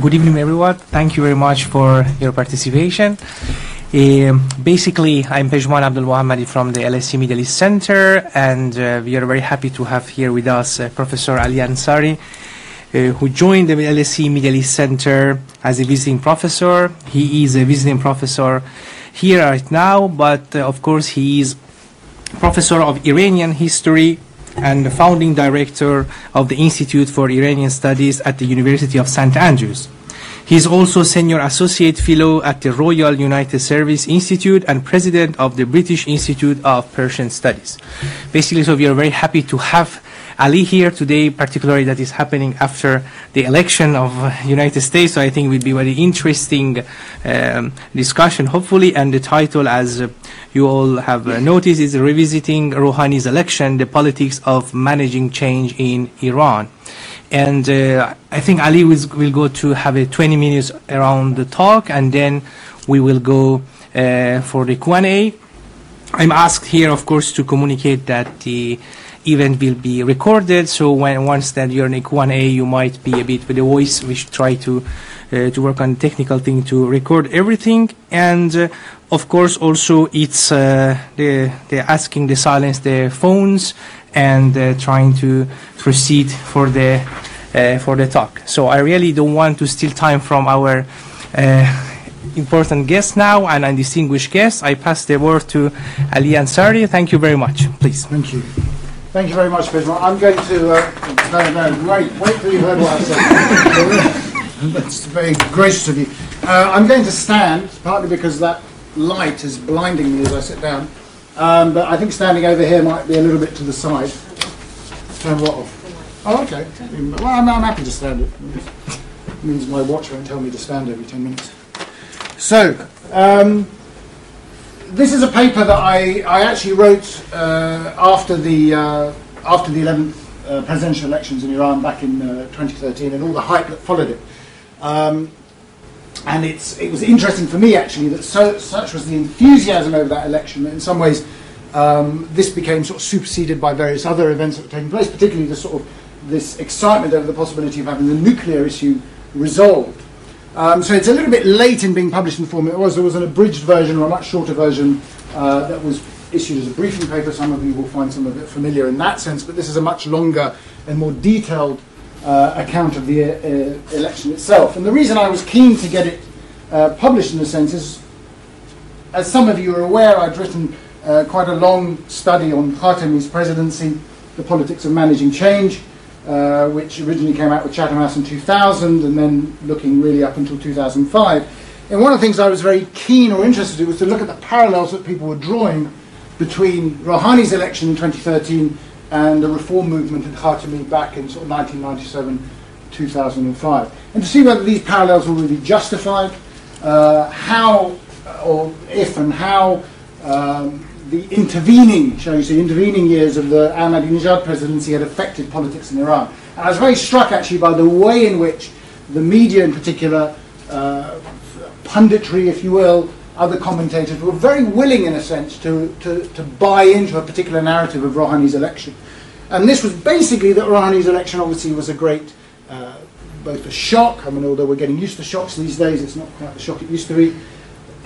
good evening, everyone. Thank you very much for your participation. Um, basically, I'm Pejman Abdul Mohammadi from the LSE Middle East Center, and uh, we are very happy to have here with us uh, Professor Ali Ansari, uh, who joined the LSE Middle East Center as a visiting professor. He is a visiting professor here right now, but uh, of course, he is professor of Iranian history and the founding director of the Institute for Iranian Studies at the University of St. Andrews. He is also senior associate fellow at the Royal United Service Institute and president of the British Institute of Persian Studies. Basically, so we are very happy to have Ali here today, particularly that is happening after the election of United States. So I think it will be very interesting um, discussion, hopefully. And the title, as you all have uh, noticed, is Revisiting Rouhani's Election, the Politics of Managing Change in Iran. And uh, I think Ali will, will go to have a 20 minutes around the talk, and then we will go uh, for the Q&A. I'm asked here, of course, to communicate that the event will be recorded. So when once that you're in a Q&A, you might be a bit with the voice. We should try to uh, to work on technical thing to record everything. And uh, of course, also it's uh, the they're asking to silence their phones and uh, trying to proceed for the uh, for the talk. So I really don't want to steal time from our uh, important guest now and a distinguished guest. I pass the word to Ali Ansari. Thank you very much. Please. Thank you. Thank you very much, Bismarck. I'm going to. Uh, no, no, wait, wait till you've heard what I said. That's very gracious of you. Uh, I'm going to stand, partly because that light is blinding me as I sit down. Um, but I think standing over here might be a little bit to the side. Turn what off? Oh, okay. Well, I'm, I'm happy to stand it. Means my watch won't tell me to stand every 10 minutes. So, um, this is a paper that I, I actually wrote uh, after the uh, after the 11th uh, presidential elections in Iran back in uh, 2013 and all the hype that followed it. Um, and it's, it was interesting for me actually that so, such was the enthusiasm over that election that in some ways um, this became sort of superseded by various other events that were taking place, particularly the sort of this excitement over the possibility of having the nuclear issue resolved. Um, so it's a little bit late in being published in the form it was. There was an abridged version or a much shorter version uh, that was issued as a briefing paper. Some of you will find some of it familiar in that sense, but this is a much longer and more detailed uh, account of the uh, election itself. And the reason I was keen to get it uh, published in a sense is, as some of you are aware, I'd written uh, quite a long study on Khatami's presidency, the politics of managing change, uh, which originally came out with Chatham House in 2000 and then looking really up until 2005. And one of the things I was very keen or interested in was to look at the parallels that people were drawing between Rouhani's election in 2013 and the reform movement in Khatami back in sort of 1997, 2005. And to see whether these parallels were really justified, uh, how or if and how um, the intervening, shall we say, intervening years of the Ahmadinejad presidency had affected politics in Iran. And I was very struck actually by the way in which the media in particular, uh, punditry if you will, other commentators were very willing in a sense to, to, to buy into a particular narrative of Rouhani's election. And this was basically that Rouhani's election obviously was a great, uh, both a shock, I mean although we're getting used to shocks these days, it's not quite the shock it used to be,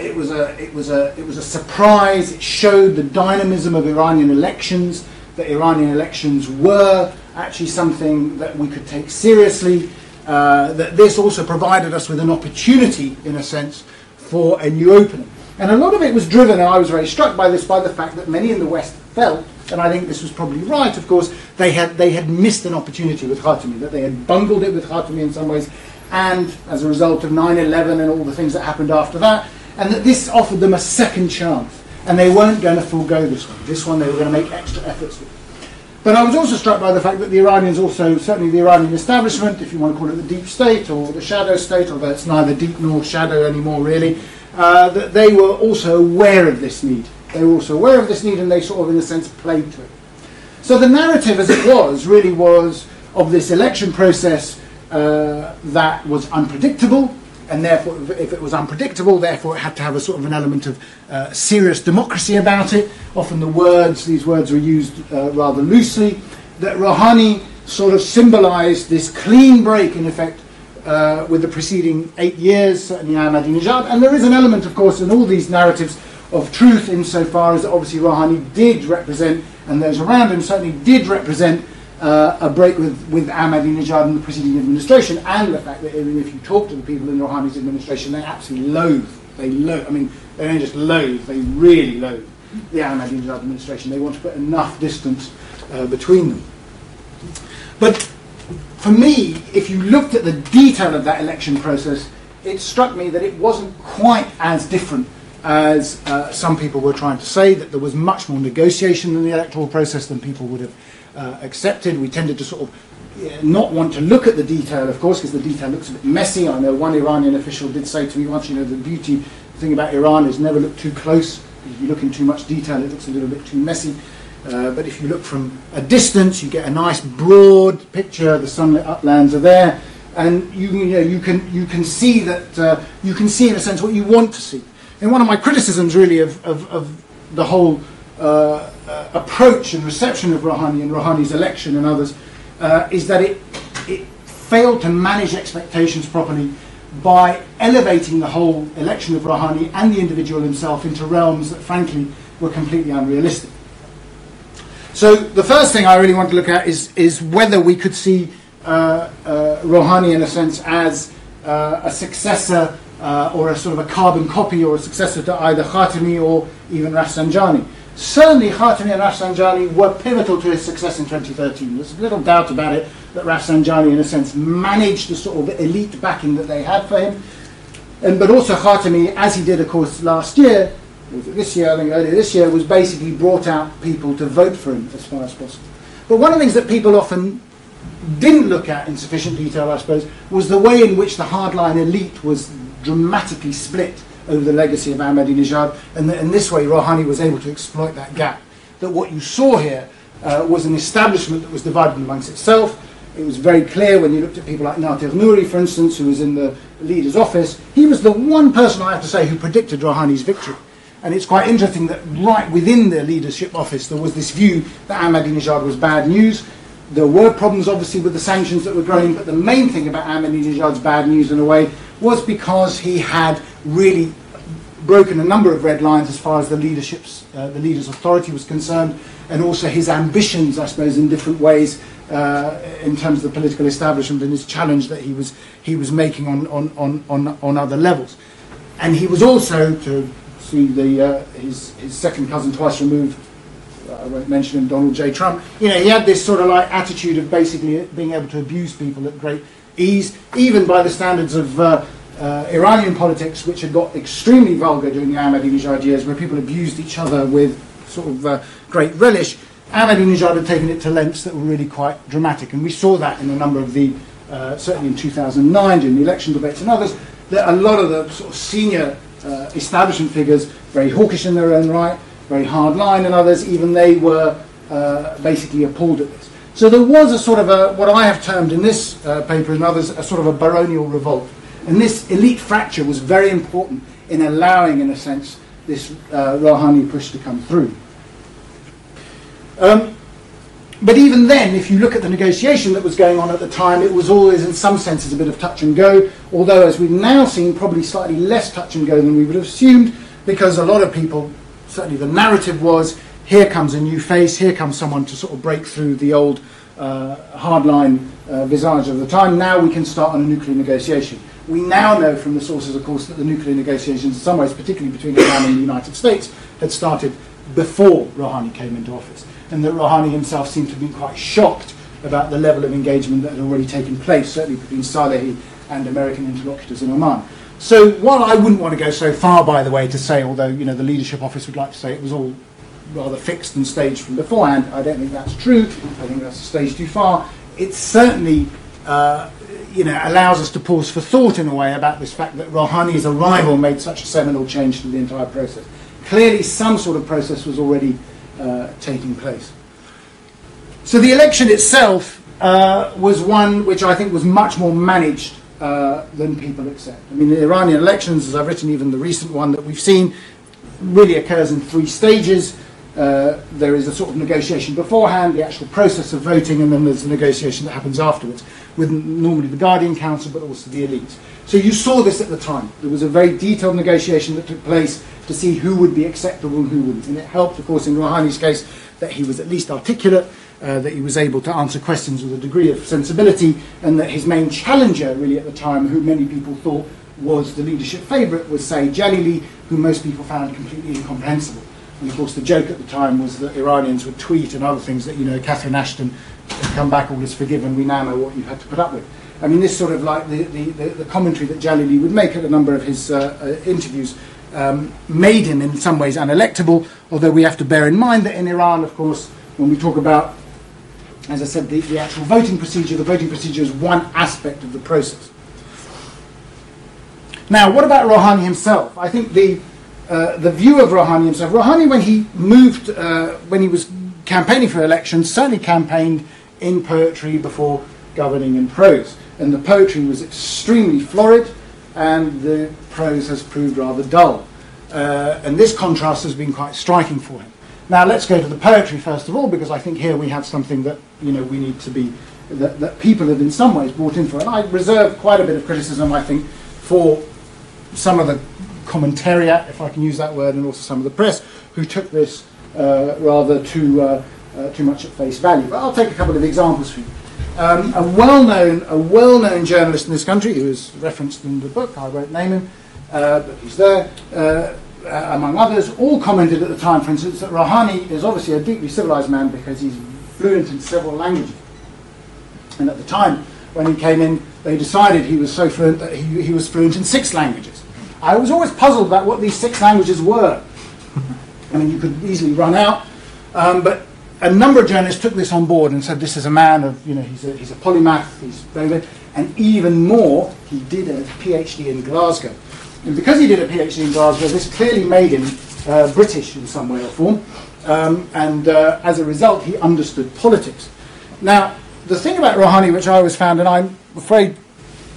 it was a it was a it was a surprise. It showed the dynamism of Iranian elections. That Iranian elections were actually something that we could take seriously. Uh, that this also provided us with an opportunity, in a sense, for a new opening. And a lot of it was driven, and I was very struck by this, by the fact that many in the West felt, and I think this was probably right, of course, they had they had missed an opportunity with Khatami, that they had bungled it with Khatami in some ways, and as a result of 9/11 and all the things that happened after that, and that this offered them a second chance. And they weren't going to forego this one. This one they were going to make extra efforts with. But I was also struck by the fact that the Iranians also, certainly the Iranian establishment, if you want to call it the deep state or the shadow state, although it's neither deep nor shadow anymore really, uh, that they were also aware of this need. They were also aware of this need and they sort of, in a sense, played to it. So the narrative as it was really was of this election process uh, that was unpredictable, and therefore, if it was unpredictable, therefore it had to have a sort of an element of uh, serious democracy about it. Often the words, these words were used uh, rather loosely, that Rouhani sort of symbolized this clean break, in effect, uh, with the preceding eight years, certainly Ahmadinejad. And there is an element, of course, in all these narratives of truth insofar as obviously Rouhani did represent, and those around him certainly did represent uh, a break with, with Ahmadinejad and the preceding administration, and the fact that even if you talk to the people in Rouhani's administration, they absolutely loathe, they loathe, I mean, they don't just loathe, they really loathe the Ahmadinejad administration. They want to put enough distance uh, between them. But for me, if you looked at the detail of that election process, it struck me that it wasn't quite as different as uh, some people were trying to say, that there was much more negotiation in the electoral process than people would have uh, accepted. We tended to sort of uh, not want to look at the detail, of course, because the detail looks a bit messy. I know one Iranian official did say to me once, you know, the beauty thing about Iran is never look too close. If you look in too much detail, it looks a little bit too messy. Uh, but if you look from a distance, you get a nice broad picture. The sunlit uplands are there, and you, you know you can you can see that uh, you can see in a sense what you want to see. And one of my criticisms, really, of of, of the whole uh, uh approach and reception of Rouhani and Rouhani's election and others uh, is that it it failed to manage expectations properly by elevating the whole election of Rouhani and the individual himself into realms that, frankly, were completely unrealistic. So the first thing I really want to look at is, is whether we could see uh, uh, Rouhani, in a sense, as uh, a successor uh, or a sort of a carbon copy or a successor to either Khatami or even Rafsanjani. Certainly, Khatami and Rafsanjani were pivotal to his success in 2013. There's little doubt about it that Rafsanjani, in a sense, managed the sort of elite backing that they had for him. And, but also Khatami, as he did, of course, last year, this year, I think earlier this year, was basically brought out people to vote for him as far as possible. But one of the things that people often didn't look at in sufficient detail, I suppose, was the way in which the hardline elite was dramatically split over the legacy of Ahmadinejad, and in this way, Rouhani was able to exploit that gap. That what you saw here uh, was an establishment that was divided amongst itself. It was very clear when you looked at people like Nateq Nouri, for instance, who was in the leader's office. He was the one person, I have to say, who predicted Rouhani's victory. And it's quite interesting that right within the leadership office there was this view that Ahmadinejad was bad news. There were problems, obviously, with the sanctions that were growing, but the main thing about Ahmadinejad's bad news, in a way, was because he had really broken a number of red lines as far as the leadership's, uh, the leader's authority was concerned, and also his ambitions, I suppose, in different ways uh, in terms of the political establishment and his challenge that he was he was making on on on on, on other levels. And he was also, to see the uh, his his second cousin twice removed. I won't mention him, Donald J. Trump. You know, he had this sort of like attitude of basically being able to abuse people at great ease, even by the standards of uh, Iranian politics, which had got extremely vulgar during the Ahmadinejad years, where people abused each other with sort of uh, great relish. Ahmadinejad had taken it to lengths that were really quite dramatic, and we saw that in a number of the, uh, certainly in 2009 during the election debates and others, that a lot of the sort of senior uh, establishment figures, very hawkish in their own right, very hard line, and others, even they were uh, basically appalled at this. So there was a sort of a, what I have termed in this uh, paper and others, a sort of a baronial revolt. And this elite fracture was very important in allowing, in a sense, this uh, Rouhani push to come through. Um, but even then, if you look at the negotiation that was going on at the time, it was always, in some senses, a bit of touch and go. Although, as we've now seen, probably slightly less touch and go than we would have assumed, because a lot of people, certainly the narrative was, here comes a new face, here comes someone to sort of break through the old uh, hardline uh, visage of the time. Now we can start on a nuclear negotiation. We now know from the sources, of course, that the nuclear negotiations, in some ways, particularly between Iran and the United States, had started before Rouhani came into office and that Rouhani himself seemed to have been quite shocked about the level of engagement that had already taken place, certainly between Salehi and American interlocutors in Oman. So while I wouldn't want to go so far, by the way, to say, although you know the leadership office would like to say it was all rather fixed and staged from beforehand, I don't think that's true. I think that's a stage too far. It certainly uh, you know, allows us to pause for thought in a way about this fact that Rouhani's arrival made such a seminal change to the entire process. Clearly, some sort of process was already uh, taking place. So the election itself uh, was one which I think was much more managed uh, than people accept. I mean, the Iranian elections, as I've written, even the recent one that we've seen, really occurs in three stages. uh, there is a sort of negotiation beforehand, the actual process of voting, and then there's a negotiation that happens afterwards with normally the Guardian Council, but also the elites. So you saw this at the time. There was a very detailed negotiation that took place to see who would be acceptable and who wouldn't. And it helped, of course, in Rouhani's case, that he was at least articulate, uh, that he was able to answer questions with a degree of sensibility, and that his main challenger, really, at the time, who many people thought was the leadership favourite, was say, Jalili, who most people found completely incomprehensible. And of course, the joke at the time was that Iranians would tweet and other things that, you know, Catherine Ashton come back, all is forgiven, we now know what you had to put up with. I mean, this sort of like the, the, the, the commentary that Jalili would make at a number of his uh, uh, interviews um, made him in some ways unelectable, although we have to bear in mind that in Iran, of course, when we talk about, as I said, the, the actual voting procedure, the voting procedure is one aspect of the process. Now, what about Rouhani himself? I think the, uh, the view of Rouhani himself, Rouhani, when he moved, uh, when he was campaigning for elections, certainly campaigned in poetry before governing in prose. And the poetry was extremely florid, and the prose has proved rather dull. Uh, and this contrast has been quite striking for him. Now, let's go to the poetry first of all, because I think here we have something that you know we need to be that, that people have in some ways brought in for. And I reserve quite a bit of criticism, I think, for some of the commentariat, if I can use that word, and also some of the press, who took this rather too, uh, uh, too much at face value. But I'll take a couple of examples for you. Um, a well-known, a well-known journalist in this country, who is referenced in the book, I won't name him, uh, but he's there, uh, uh, among others, all commented at the time, for instance, that Rouhani is obviously a deeply civilized man because he's fluent in several languages. And at the time, when he came in, they decided he was so fluent that he, he was fluent in six languages. I was always puzzled about what these six languages were. I mean, you could easily run out, um, but a number of journalists took this on board and said this is a man of, you know, he's a, he's a polymath, he's very good, and even more, he did a PhD in Glasgow. And because he did a PhD in Glasgow, this clearly made him uh, British in some way or form, um, and uh, as a result, he understood politics. Now, the thing about Rouhani, which I always found, and I'm afraid,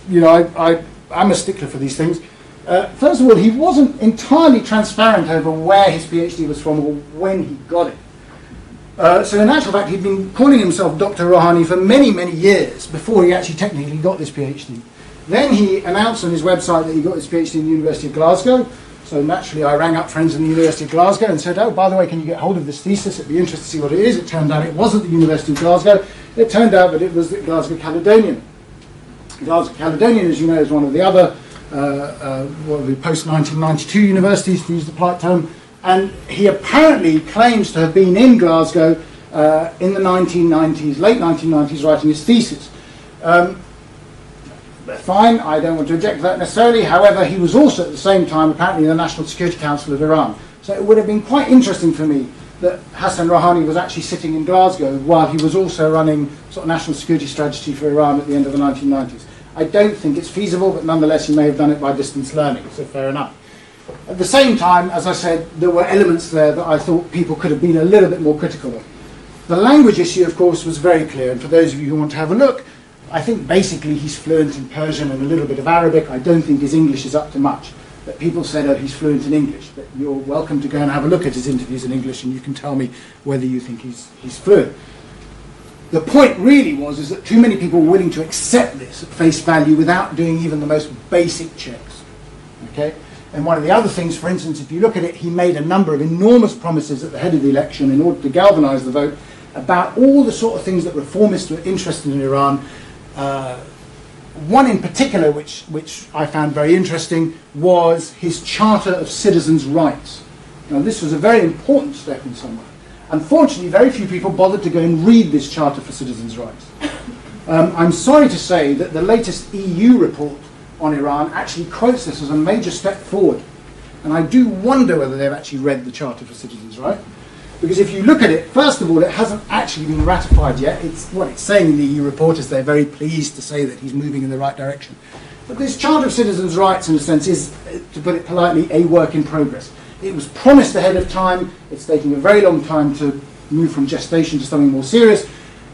you know, I, I, I'm a stickler for these things, uh, first of all, he wasn't entirely transparent over where his PhD was from or when he got it. Uh, so in actual fact, he'd been calling himself Dr. Rouhani for many, many years before he actually technically got this PhD. Then he announced on his website that he got his PhD in the University of Glasgow. So naturally, I rang up friends in the University of Glasgow and said, "Oh, by the way, can you get hold of this thesis? It'd be interesting to see what it is." It turned out it wasn't the University of Glasgow. It turned out that it was the Glasgow Caledonian. Glasgow Caledonian, as you know, is one of the other uh, uh, the post 1992 universities, to use the polite term. And he apparently claims to have been in Glasgow uh, in the 1990s, late 1990s, writing his thesis. Um, fine, I don't want to object to that necessarily. However, he was also at the same time apparently in the National Security Council of Iran. So it would have been quite interesting for me that Hassan Rouhani was actually sitting in Glasgow while he was also running sort of national security strategy for Iran at the end of the 1990s. I don't think it's feasible, but nonetheless you may have done it by distance learning, so fair enough. At the same time, as I said, there were elements there that I thought people could have been a little bit more critical of. The language issue, of course, was very clear, and for those of you who want to have a look, I think basically he's fluent in Persian and a little bit of Arabic. I don't think his English is up to much. But people said, oh, he's fluent in English. But you're welcome to go and have a look at his interviews in English and you can tell me whether you think he's, he's fluent. The point really was is that too many people were willing to accept this at face value without doing even the most basic checks. Okay? And one of the other things, for instance, if you look at it, he made a number of enormous promises at the head of the election in order to galvanize the vote about all the sort of things that reformists were interested in Iran uh, one in particular, which, which I found very interesting, was his Charter of Citizens' Rights. Now, this was a very important step in some way. Unfortunately, very few people bothered to go and read this Charter for Citizens' Rights. Um, I'm sorry to say that the latest EU report on Iran actually quotes this as a major step forward. And I do wonder whether they've actually read the Charter for Citizens' Rights. Because if you look at it, first of all, it hasn't actually been ratified yet. It's what it's saying in the EU report is they're very pleased to say that he's moving in the right direction. But this Charter of Citizens' Rights, in a sense, is, to put it politely, a work in progress. It was promised ahead of time. It's taking a very long time to move from gestation to something more serious.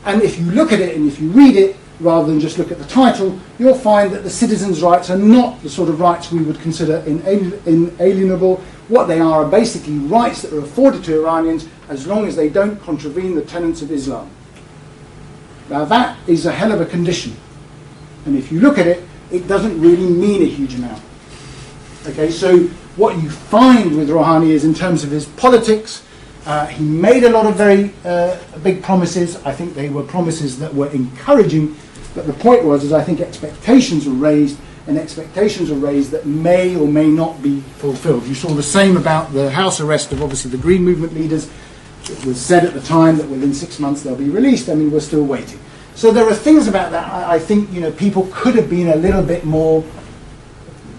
And if you look at it and if you read it, rather than just look at the title, you'll find that the citizens' rights are not the sort of rights we would consider inalienable What they are are basically rights that are afforded to Iranians as long as they don't contravene the tenets of Islam. Now that is a hell of a condition. And if you look at it, it doesn't really mean a huge amount. Okay, so what you find with Rouhani is in terms of his politics, uh, he made a lot of very uh, big promises. I think they were promises that were encouraging, but the point was, is I think expectations were raised, and expectations were raised that may or may not be fulfilled. You saw the same about the house arrest of obviously the Green Movement leaders. It was said at the time that within six months they'll be released. I mean, we're still waiting. So there are things about that I, I think you know people could have been a little bit more,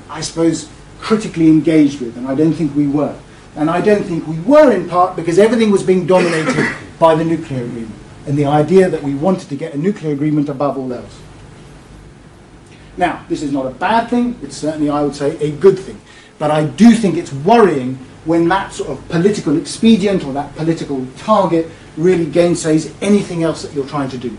I suppose, critically engaged with, and I don't think we were. And I don't think we were in part because everything was being dominated by the nuclear agreement and the idea that we wanted to get a nuclear agreement above all else. Now, this is not a bad thing, it's certainly, I would say, a good thing. But I do think it's worrying when that sort of political expedient or that political target really gainsays anything else that you're trying to do.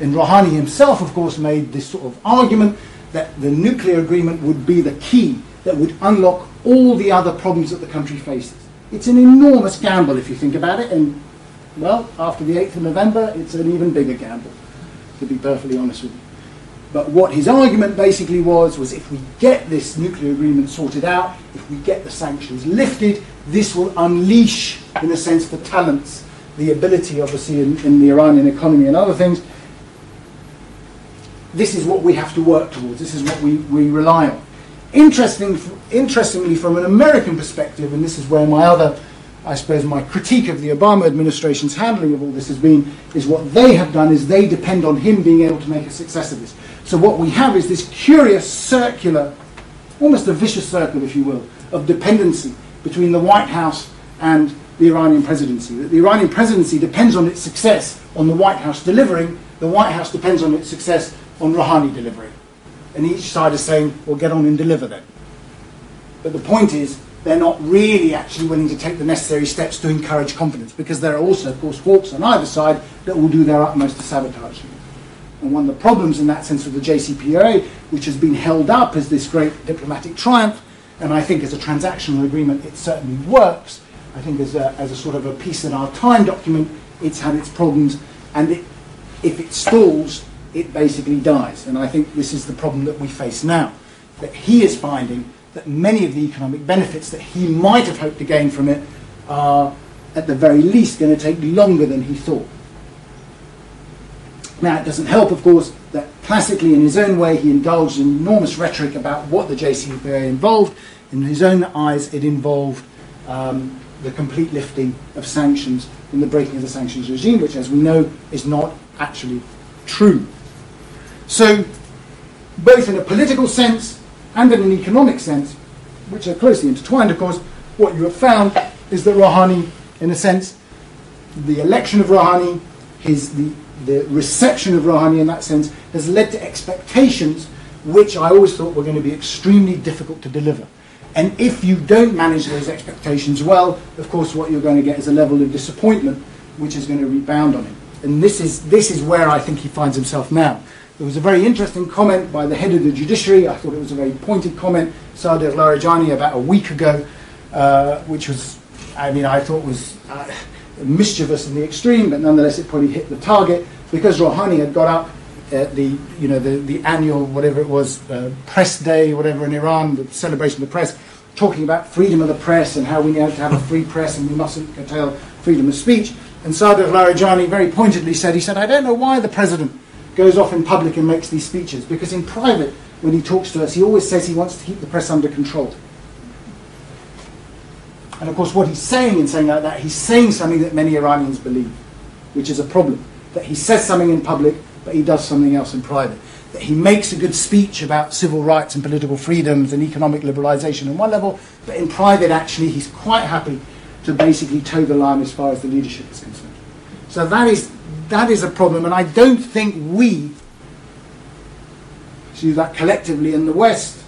And Rouhani himself, of course, made this sort of argument that the nuclear agreement would be the key that would unlock all the other problems that the country faces. It's an enormous gamble if you think about it, and well, after the 8th of November, it's an even bigger gamble, to be perfectly honest with you. But what his argument basically was, was if we get this nuclear agreement sorted out, if we get the sanctions lifted, this will unleash, in a sense, the talents, the ability, obviously, in, in the Iranian economy and other things. This is what we have to work towards. This is what we, we rely on. Interesting, interestingly, from an American perspective, and this is where my other, I suppose, my critique of the Obama administration's handling of all this has been, is what they have done is they depend on him being able to make a success of this. So what we have is this curious circular, almost a vicious circle, if you will, of dependency between the White House and the Iranian presidency. That the Iranian presidency depends on its success on the White House delivering, the White House depends on its success on Rouhani delivering and each side is saying, well, get on and deliver then. But the point is, they're not really actually willing to take the necessary steps to encourage confidence because there are also, of course, hawks on either side that will do their utmost to sabotage them. And one of the problems in that sense with the JCPOA, which has been held up as this great diplomatic triumph, and I think as a transactional agreement it certainly works, I think as a, as a sort of a piece in our time document, it's had its problems, and it, if it stalls, it basically dies. And I think this is the problem that we face now. That he is finding that many of the economic benefits that he might have hoped to gain from it are, at the very least, going to take longer than he thought. Now, it doesn't help, of course, that classically, in his own way, he indulged in enormous rhetoric about what the JCPOA involved. In his own eyes, it involved um, the complete lifting of sanctions and the breaking of the sanctions regime, which, as we know, is not actually true. So, both in a political sense and in an economic sense, which are closely intertwined, of course, what you have found is that Rouhani, in a sense, the election of Rouhani, his, the, the reception of Rouhani in that sense, has led to expectations which I always thought were going to be extremely difficult to deliver. And if you don't manage those expectations well, of course, what you're going to get is a level of disappointment which is going to rebound on him. And this is, this is where I think he finds himself now. There was a very interesting comment by the head of the judiciary. I thought it was a very pointed comment, Sadiq Larijani, about a week ago, uh, which was, I mean, I thought was uh, mischievous in the extreme, but nonetheless it probably hit the target because Rouhani had got up at the, you know, the, the annual, whatever it was, uh, press day, whatever in Iran, the celebration of the press, talking about freedom of the press and how we need to have a free press and we mustn't curtail freedom of speech. And Sadiq Larijani very pointedly said, he said, I don't know why the president goes off in public and makes these speeches because in private, when he talks to us, he always says he wants to keep the press under control. And of course, what he's saying in saying like that, he's saying something that many Iranians believe, which is a problem. That he says something in public, but he does something else in private. That he makes a good speech about civil rights and political freedoms and economic liberalization on one level, but in private, actually, he's quite happy to basically toe the line as far as the leadership is concerned. So that is that is a problem, and I don't think we, see that collectively in the West,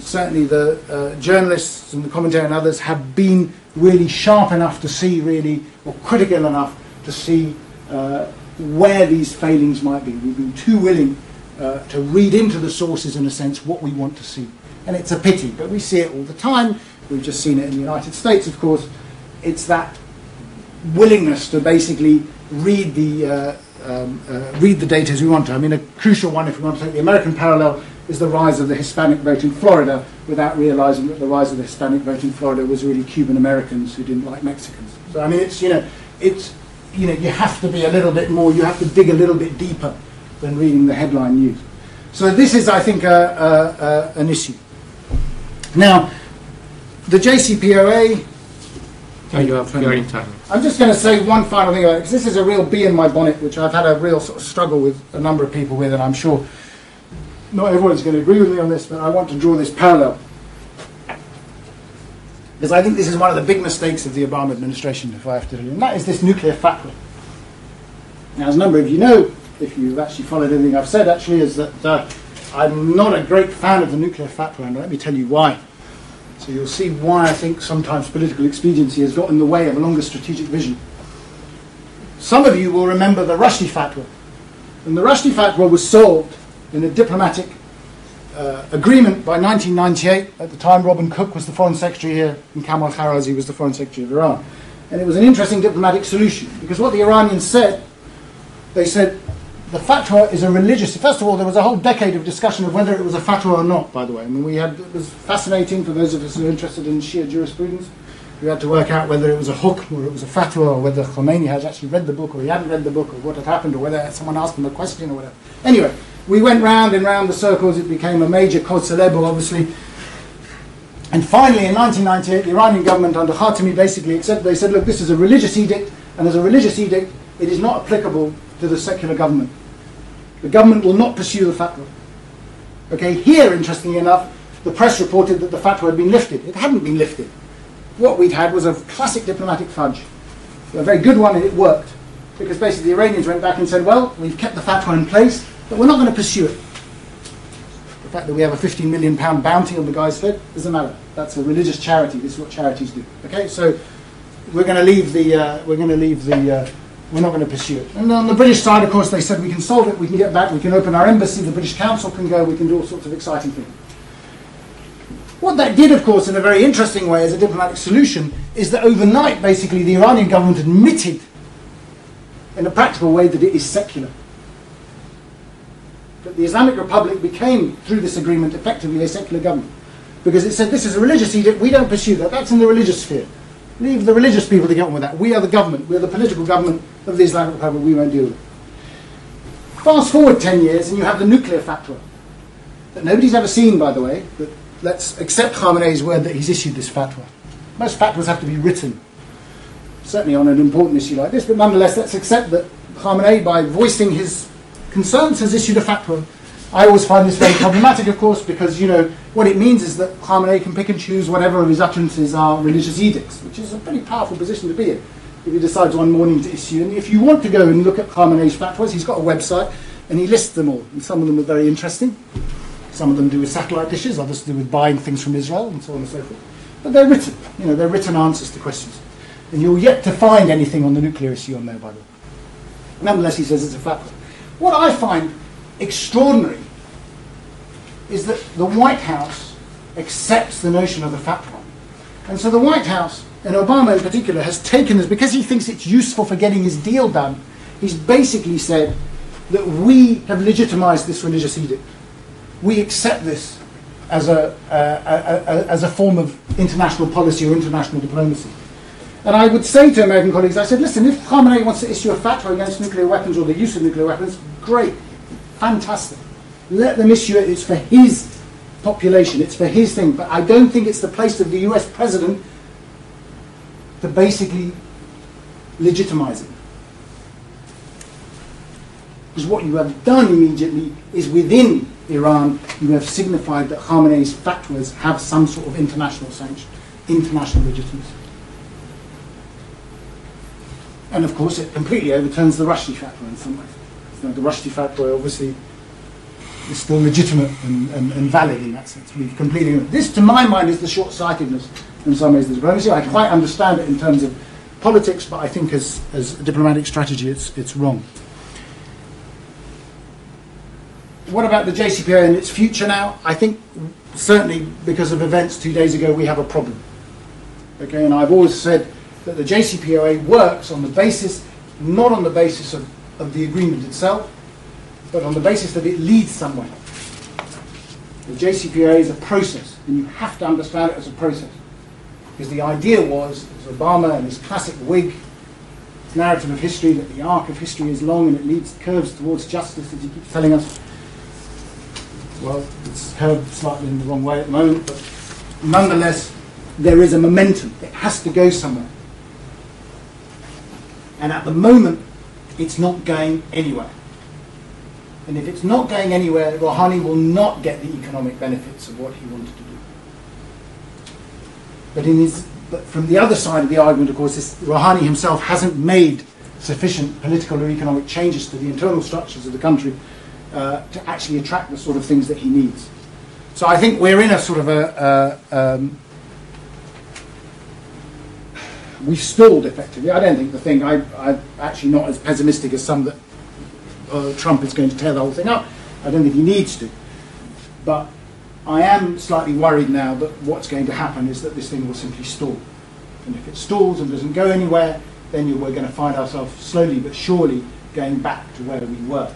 certainly the uh, journalists and the commentary and others have been really sharp enough to see really, or critical enough to see uh, where these failings might be. We've been too willing uh, to read into the sources, in a sense, what we want to see. And it's a pity, but we see it all the time. We've just seen it in the United States, of course. It's that willingness to basically read the uh, um, uh, read the data as we want to. I mean, a crucial one, if we want to take the American parallel, is the rise of the Hispanic vote in Florida, without realizing that the rise of the Hispanic vote in Florida was really Cuban Americans who didn't like Mexicans. So I mean, it's you know, it's you know, you have to be a little bit more, you have to dig a little bit deeper than reading the headline news. So this is, I think, a, a, a, an issue. Now, the JCPOA. Oh, you have your in time. I'm just going to say one final thing about it, because this is a real bee in my bonnet, which I've had a real sort of struggle with a number of people with, and I'm sure not everyone's going to agree with me on this, but I want to draw this parallel. Because I think this is one of the big mistakes of the Obama administration, if I have to and that is this nuclear fatwa. Now, as a number of you know, if you've actually followed anything I've said, actually, is that uh, I'm not a great fan of the nuclear fatwa, and let me tell you why. So you'll see why I think sometimes political expediency has got in the way of a longer strategic vision. Some of you will remember the Rushdie fatwa. And the Rushdie fatwa was solved in a diplomatic uh, agreement by 1998. At the time, Robin Cook was the foreign secretary here, and Kamal Kharrazi was the foreign secretary of Iran. And it was an interesting diplomatic solution because what the Iranians said, they said the fatwa is a religious. First of all, there was a whole decade of discussion of whether it was a fatwa or not. By the way, I mean we had it was fascinating for those of us who are interested in Shia jurisprudence. We had to work out whether it was a hukm or it was a fatwa, or whether Khomeini had actually read the book or he hadn't read the book, or what had happened, or whether someone asked him a question or whatever. Anyway, we went round and round the circles. It became a major cause célèbre, obviously. And finally, in 1998, the Iranian government under Khatami basically accepted. They said, "Look, this is a religious edict, and as a religious edict, it is not applicable to the secular government." The government will not pursue the fatwa. Okay, here, interestingly enough, the press reported that the fatwa had been lifted. It hadn't been lifted. What we'd had was a classic diplomatic fudge, a very good one, and it worked. Because basically the Iranians went back and said, well, we've kept the fatwa in place, but we're not going to pursue it. The fact that we have a 15 million pound bounty on the guy's head doesn't matter. That's a religious charity. This is what charities do. Okay, so we're going to leave the uh, we're going to leave the uh, we're not going to pursue it. And on the British side, of course, they said we can solve it, we can get back, we can open our embassy, the British Council can go, we can do all sorts of exciting things. What that did, of course, in a very interesting way as a diplomatic solution, is that overnight, basically, the Iranian government admitted, in a practical way, that it is secular. That the Islamic Republic became, through this agreement, effectively a secular government. Because it said this is a religious edict, we don't pursue that, that's in the religious sphere. Leave the religious people to get on with that. We are the government, we're the political government of the Islamic Republic, we won't deal with it. Fast forward 10 years and you have the nuclear fatwa that nobody's ever seen, by the way, but let's accept Khamenei's word that he's issued this fatwa. Most fatwas have to be written, certainly on an important issue like this, but nonetheless, let's accept that Khamenei, by voicing his concerns, has issued a fatwa. I always find this very problematic, of course, because you know what it means is that Khamenei can pick and choose whatever of his utterances are religious edicts, which is a pretty powerful position to be in. If he decides one morning to issue, and if you want to go and look at Khamenei's fatwas, he's got a website and he lists them all. And some of them are very interesting. Some of them do with satellite dishes, others do with buying things from Israel, and so on and so forth. But they're written, you know, they're written answers to questions. And you're yet to find anything on the nuclear issue on there, by the way. Nonetheless, he says it's a fatwa. What I find extraordinary is that the White House accepts the notion of the fatwa. And so the White House, and Obama in particular, has taken this, because he thinks it's useful for getting his deal done, he's basically said that we have legitimized this religious edict. We accept this as a, uh, a, a, as a form of international policy or international diplomacy. And I would say to American colleagues, I said, listen, if Khamenei wants to issue a fatwa against nuclear weapons or the use of nuclear weapons, great, fantastic. Let them issue it. It's for his population. It's for his thing. But I don't think it's the place of the US president to basically legitimize it. Because what you have done immediately is within Iran, you have signified that Khamenei's fatwas have some sort of international sanction, international legitimacy. And of course, it completely overturns the Rushdie fatwa in some ways. You know, the Rushdie fatwa obviously is still legitimate and, and, and, valid in that sense. We've completely this, to my mind, is the short-sightedness in some ways of diplomacy. I quite understand it in terms of politics, but I think as, as a diplomatic strategy, it's, it's wrong. What about the JCPOA and its future now? I think certainly because of events two days ago, we have a problem. Okay, and I've always said that the JCPOA works on the basis, not on the basis of, of the agreement itself, but on the basis that it leads somewhere. The JCPOA is a process, and you have to understand it as a process. Because the idea was, as Obama and his classic Whig narrative of history, that the arc of history is long and it leads curves towards justice, as he keeps telling us. Well, it's curved slightly in the wrong way at the moment, but nonetheless, there is a momentum. It has to go somewhere. And at the moment, it's not going anywhere. And if it's not going anywhere, Rouhani will not get the economic benefits of what he wanted to do. But, his, but from the other side of the argument, of course, is Rouhani himself hasn't made sufficient political or economic changes to the internal structures of the country uh, to actually attract the sort of things that he needs. So I think we're in a sort of a, a um, we stalled effectively. I don't think the thing, I, I'm actually not as pessimistic as some that uh, Trump is going to tear the whole thing up. I don't think he needs to. But I am slightly worried now that what's going to happen is that this thing will simply stall. And if it stalls and doesn't go anywhere, then we're going to find ourselves slowly but surely going back to where we were.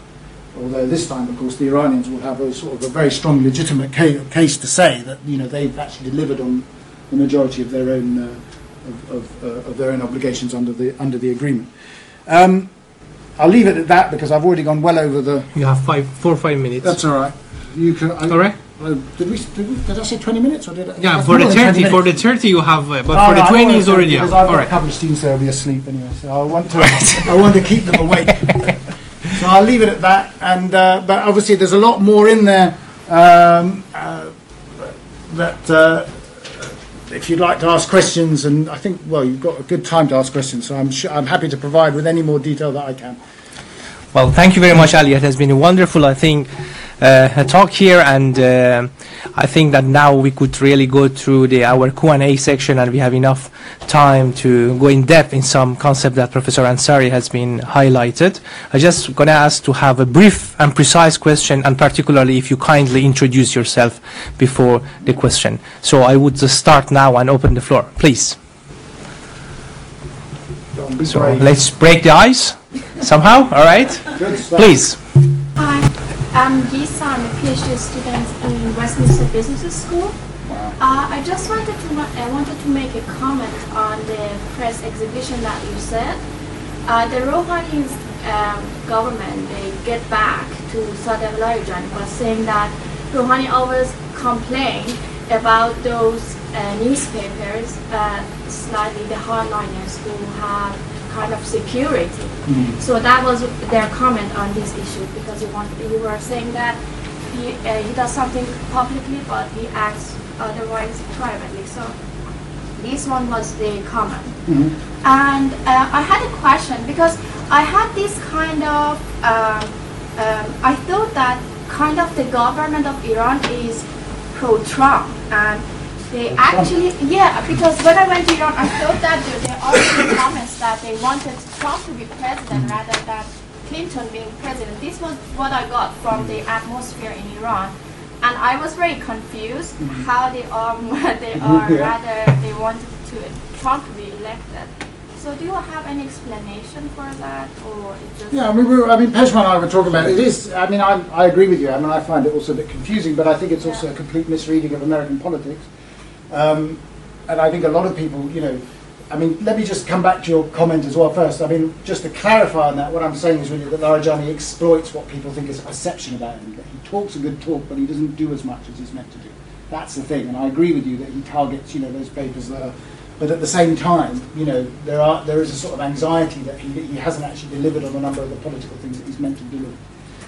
Although this time, of course, the Iranians will have a sort of a very strong legitimate ca- case to say that you know they've actually delivered on the majority of their own uh, of, of, uh, of their own obligations under the under the agreement. Um, I'll leave it at that because I've already gone well over the. You have five, four or five minutes. That's all right. You can. I, all right. Uh, did we? Did, we, did I say twenty minutes or did I? Yeah, for the 30, for the 30 you have, uh, but No, for no, the I 20 is already because up. I've All got a couple of students there will be asleep anyway, so I want to I want to keep them awake. so I'll leave it at that. And uh, but obviously there's a lot more in there um, uh, that. If you'd like to ask questions, and I think, well, you've got a good time to ask questions, so I'm sure, I'm happy to provide with any more detail that I can. Well, thank you very much, Ali. It has been wonderful, I think, a talk here, and uh, I think that now we could really go through the our Q&A section, and we have enough time to go in depth in some concept that Professor Ansari has been highlighted. I'm just gonna ask to have a brief and precise question, and particularly if you kindly introduce yourself before the question. So I would just start now and open the floor, please. So let's break the ice somehow. All right, please. I'm Gisa. I'm a PhD student in Westminster Business School. Uh, I just wanted to I wanted to make a comment on the press exhibition that you said. Uh, the Rouhani's um, government they get back to Sadiq Larijani was saying that Rouhani always complained about those uh, newspapers, uh, slightly the hardliners who have kind of security. So that was their comment on this issue because you want you were saying that he, uh, he does something publicly but he acts otherwise privately. So this one was the comment. And uh, I had a question because I had this kind of um, um, I thought that kind of the government of Iran is pro-Trump and they actually yeah because when I went to Iran I thought that there, there are some comments that they wanted Trump to be president mm-hmm. rather than Clinton being president. This was what I got from the mm-hmm. atmosphere in Iran. And I was very confused mm-hmm. how they are they are rather they wanted to Trump to be elected. So do you have any explanation for that or it just Yeah, I mean, we were, I mean, Pejman and I were talking about it. It is. I mean, I, I agree with you. I mean, I find it also a bit confusing, but I think it's also a complete misreading of American politics. Um, and I think a lot of people, you know, I mean, let me just come back to your comment as well first. I mean, just to clarify on that, what I'm saying is really that Larijani exploits what people think is a perception about him. That he talks a good talk, but he doesn't do as much as he's meant to do. That's the thing, and I agree with you that he targets, you know, those papers that are. But at the same time, you know, there are there is a sort of anxiety that he, he hasn't actually delivered on a number of the political things that he's meant to deliver.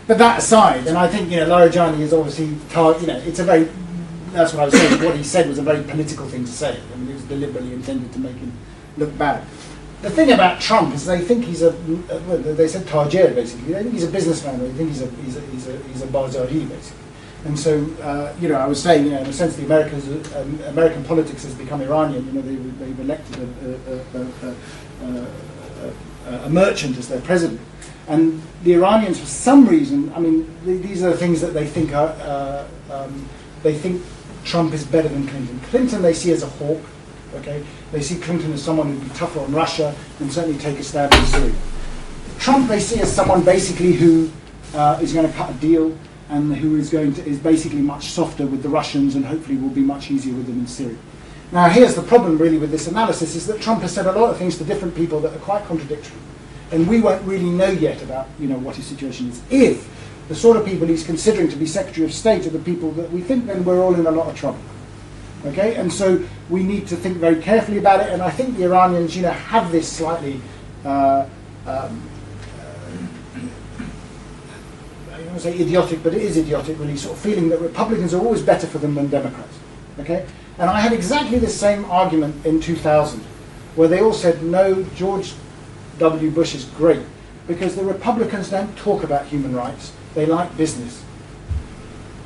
But that aside, and I think you know, Larijani is obviously, tar- you know, it's a very. That's what I was saying. What he said was a very political thing to say. I mean, it was deliberately intended to make him look bad. The thing about Trump is they think he's a. well, They said Tajir basically. They think he's a businessman. They think he's a he's a he's a, he's a basically. And so, uh, you know, I was saying, you know, in a sense, the Americans, um, American politics has become Iranian. You know, they, they've elected a, a, a, a, a, a merchant as their president. And the Iranians, for some reason, I mean, th- these are the things that they think are, uh, um, they think Trump is better than Clinton. Clinton they see as a hawk, Okay, they see Clinton as someone who'd be tougher on Russia and certainly take a stab in Syria. Trump they see as someone basically who uh, is going to cut a deal and who is going to is basically much softer with the Russians and hopefully will be much easier with them in Syria. Now here's the problem really with this analysis is that Trump has said a lot of things to different people that are quite contradictory. And we won't really know yet about you know what his situation is. If the sort of people he's considering to be Secretary of State are the people that we think, then we're all in a lot of trouble. Okay, and so we need to think very carefully about it. And I think the Iranians, you know, have this slightly uh, um, I don't want to say idiotic, but it is idiotic, really, sort of feeling that Republicans are always better for them than Democrats. Okay? And I had exactly the same argument in 2000, where they all said, no, George W. Bush is great, because the Republicans don't talk about human rights, they like business.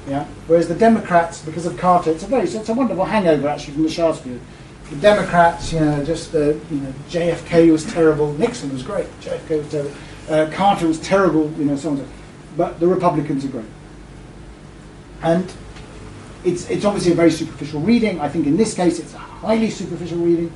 Yeah? Whereas the Democrats, because of Carter, it's a very, it's a wonderful hangover actually from the Shah's. The Democrats, you know, just the, you know, JFK was terrible, Nixon was great, JFK was terrible, uh, Carter was terrible, you know, so on so but the Republicans are great. And it's, it's obviously a very superficial reading. I think in this case it's a highly superficial reading.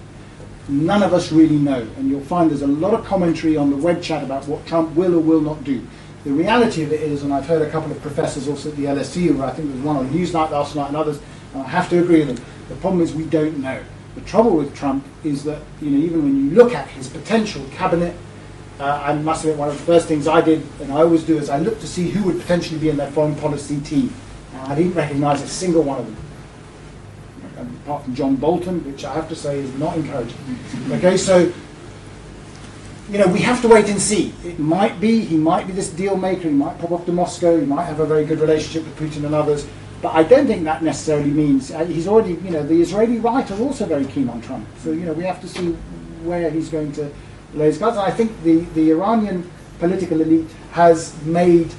None of us really know. And you'll find there's a lot of commentary on the web chat about what Trump will or will not do. The reality of it is, and I've heard a couple of professors also at the LSE, where I think there was one on Newsnight last night and others, and I have to agree with them. The problem is we don't know. The trouble with Trump is that, you know, even when you look at his potential cabinet, uh, I must admit, one of the first things I did, and I always do, is I looked to see who would potentially be in their foreign policy team. And I didn't recognise a single one of them, apart from John Bolton, which I have to say is not encouraging. Okay, so you know we have to wait and see. It might be he might be this deal maker. He might pop off to Moscow. He might have a very good relationship with Putin and others. But I don't think that necessarily means uh, he's already. You know, the Israeli right are also very keen on Trump. So you know we have to see where he's going to lay his cards. And I think the, the Iranian political elite has made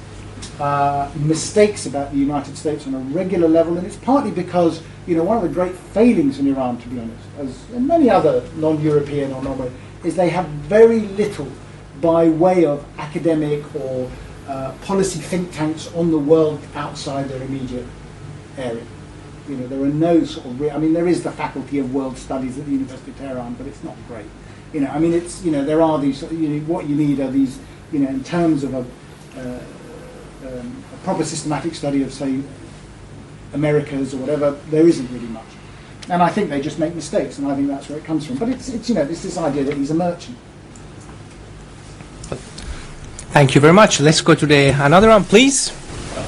uh, mistakes about the United States on a regular level, and it's partly because you know one of the great failings in Iran, to be honest, as in many other non-European or non is they have very little by way of academic or uh, policy think tanks on the world outside their immediate area. You know, there are no sort of. Re- I mean, there is the Faculty of World Studies at the University of Tehran, but it's not great. You know, I mean, it's you know there are these. You know, what you need are these. You know, in terms of a, uh, um, a proper systematic study of say Americas or whatever, there isn't really much. And I think they just make mistakes, and I think that's where it comes from. But it's, it's you know, it's this idea that he's a merchant. Thank you very much. Let's go to the another one, please.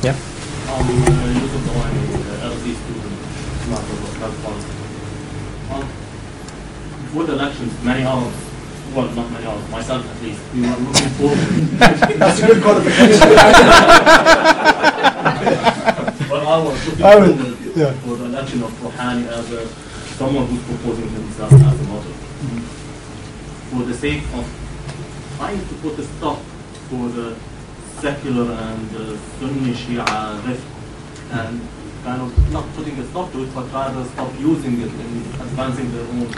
Yeah. Yusuf Dawani, LSE student, Master of Health Policy. Before the elections, many of well, not many of us, myself at least, we were looking forward. That's a good qualification. well, I was looking forward yeah. for the election of Rouhani as a, someone who's proposing himself as a model. For the sake of trying to put a stop for the secular and uh, Sunni Shia rift and kind of not putting a stop to it, but rather stop using it in advancing their own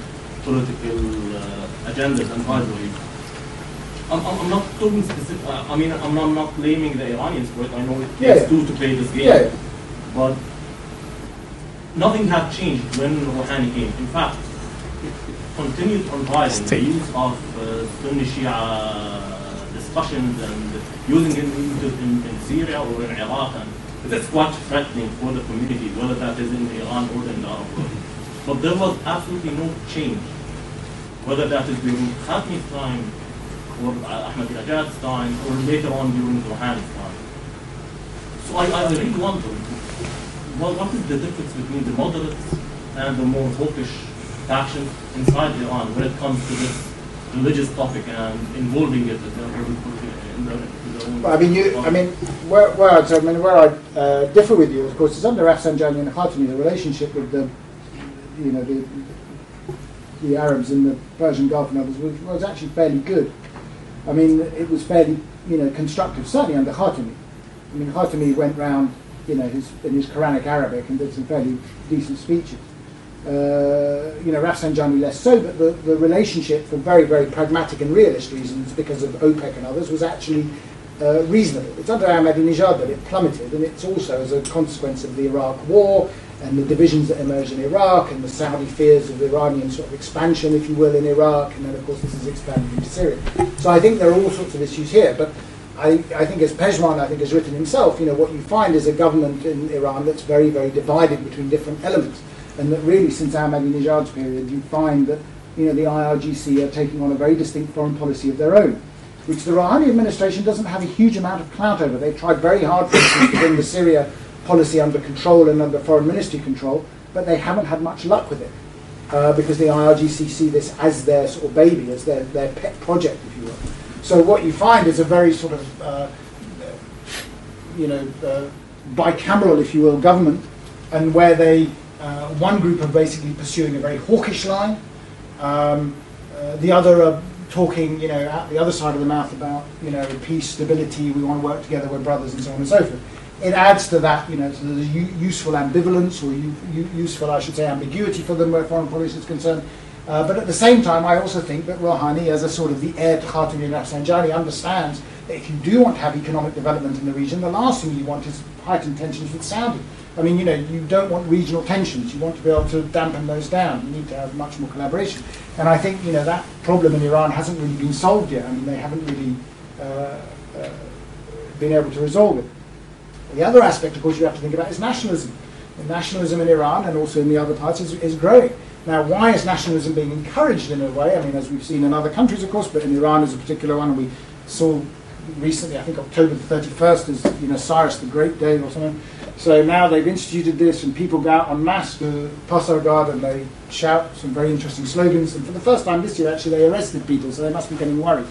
political uh, agendas and rivalries. I'm, I'm, I'm not talking specific, uh, I mean, I'm not, I'm not blaming the Iranians for it. I know it takes yeah. two to play this game. Yeah. But nothing had changed when Rouhani came. In fact, it, it continued on rising. The use of uh, Sunni Shia discussions and using it in, in, Syria or in Iraq. And that's quite threatening for the community, whether that is in Iran or in the Arab world. But there was absolutely no change, whether that is during Khatami's time or uh, Ahmadinejad's time or later on during Rouhani's time. So I, I really wonder, well, what is the difference between the moderates and the more hawkish faction inside Iran when it comes to this religious topic and involving it in Well, I mean, you, I mean, where, where I'd, I mean, where I uh, differ with you, of course, is under Rafsanjani and Khatami, the relationship with the, you know, the, the Arabs in the Persian Gulf and others was, was actually fairly good. I mean, it was fairly, you know, constructive, certainly under Khatami. I mean, Khatami went round, you know, his, in his Quranic Arabic and did some fairly decent speeches. Uh, you know, Rafsanjani less so, but the, the relationship, for very, very pragmatic and realist reasons, because of OPEC and others, was actually uh, reasonable. It's under Ahmadinejad that it plummeted, and it's also as a consequence of the Iraq War and the divisions that emerged in Iraq and the Saudi fears of Iranian sort of expansion, if you will, in Iraq, and then of course this is expanding into Syria. So I think there are all sorts of issues here, but I, I think as Pejman, I think has written himself, you know, what you find is a government in Iran that's very, very divided between different elements, and that really since Ahmadinejad's period, you find that, you know, the IRGC are taking on a very distinct foreign policy of their own which the Rouhani administration doesn't have a huge amount of clout over. They've tried very hard, for instance, to bring the Syria policy under control and under foreign ministry control, but they haven't had much luck with it. Uh, because the IRGC see this as their sort of baby, as their, their pet project. So what you find is a very sort of, uh, you know, uh, bicameral, if you will, government, and where they, uh, one group are basically pursuing a very hawkish line, um, uh, the other are talking, you know, at the other side of the mouth about, you know, peace, stability, we want to work together, we're brothers, and so on and so forth. It adds to that, you know, to the useful ambivalence or u- useful, I should say, ambiguity for them where foreign policy is concerned. Uh, but at the same time, I also think that Rouhani, as a sort of the heir to Khatami Rafsanjani, understands that if you do want to have economic development in the region, the last thing you want is heightened tensions with Saudi. I mean, you know, you don't want regional tensions. You want to be able to dampen those down. You need to have much more collaboration. And I think, you know, that problem in Iran hasn't really been solved yet. I mean, they haven't really uh, uh, been able to resolve it. The other aspect, of course, you have to think about is nationalism. Nationalism in Iran and also in the other parts is, is growing. Now, why is nationalism being encouraged in a way? I mean, as we've seen in other countries, of course, but in Iran is a particular one. We saw recently, I think October the 31st is, you know, Cyrus the Great Day or something. So now they've instituted this, and people go out en masse to Pasargad and they shout some very interesting slogans. And for the first time this year, actually, they arrested people, so they must be getting worried.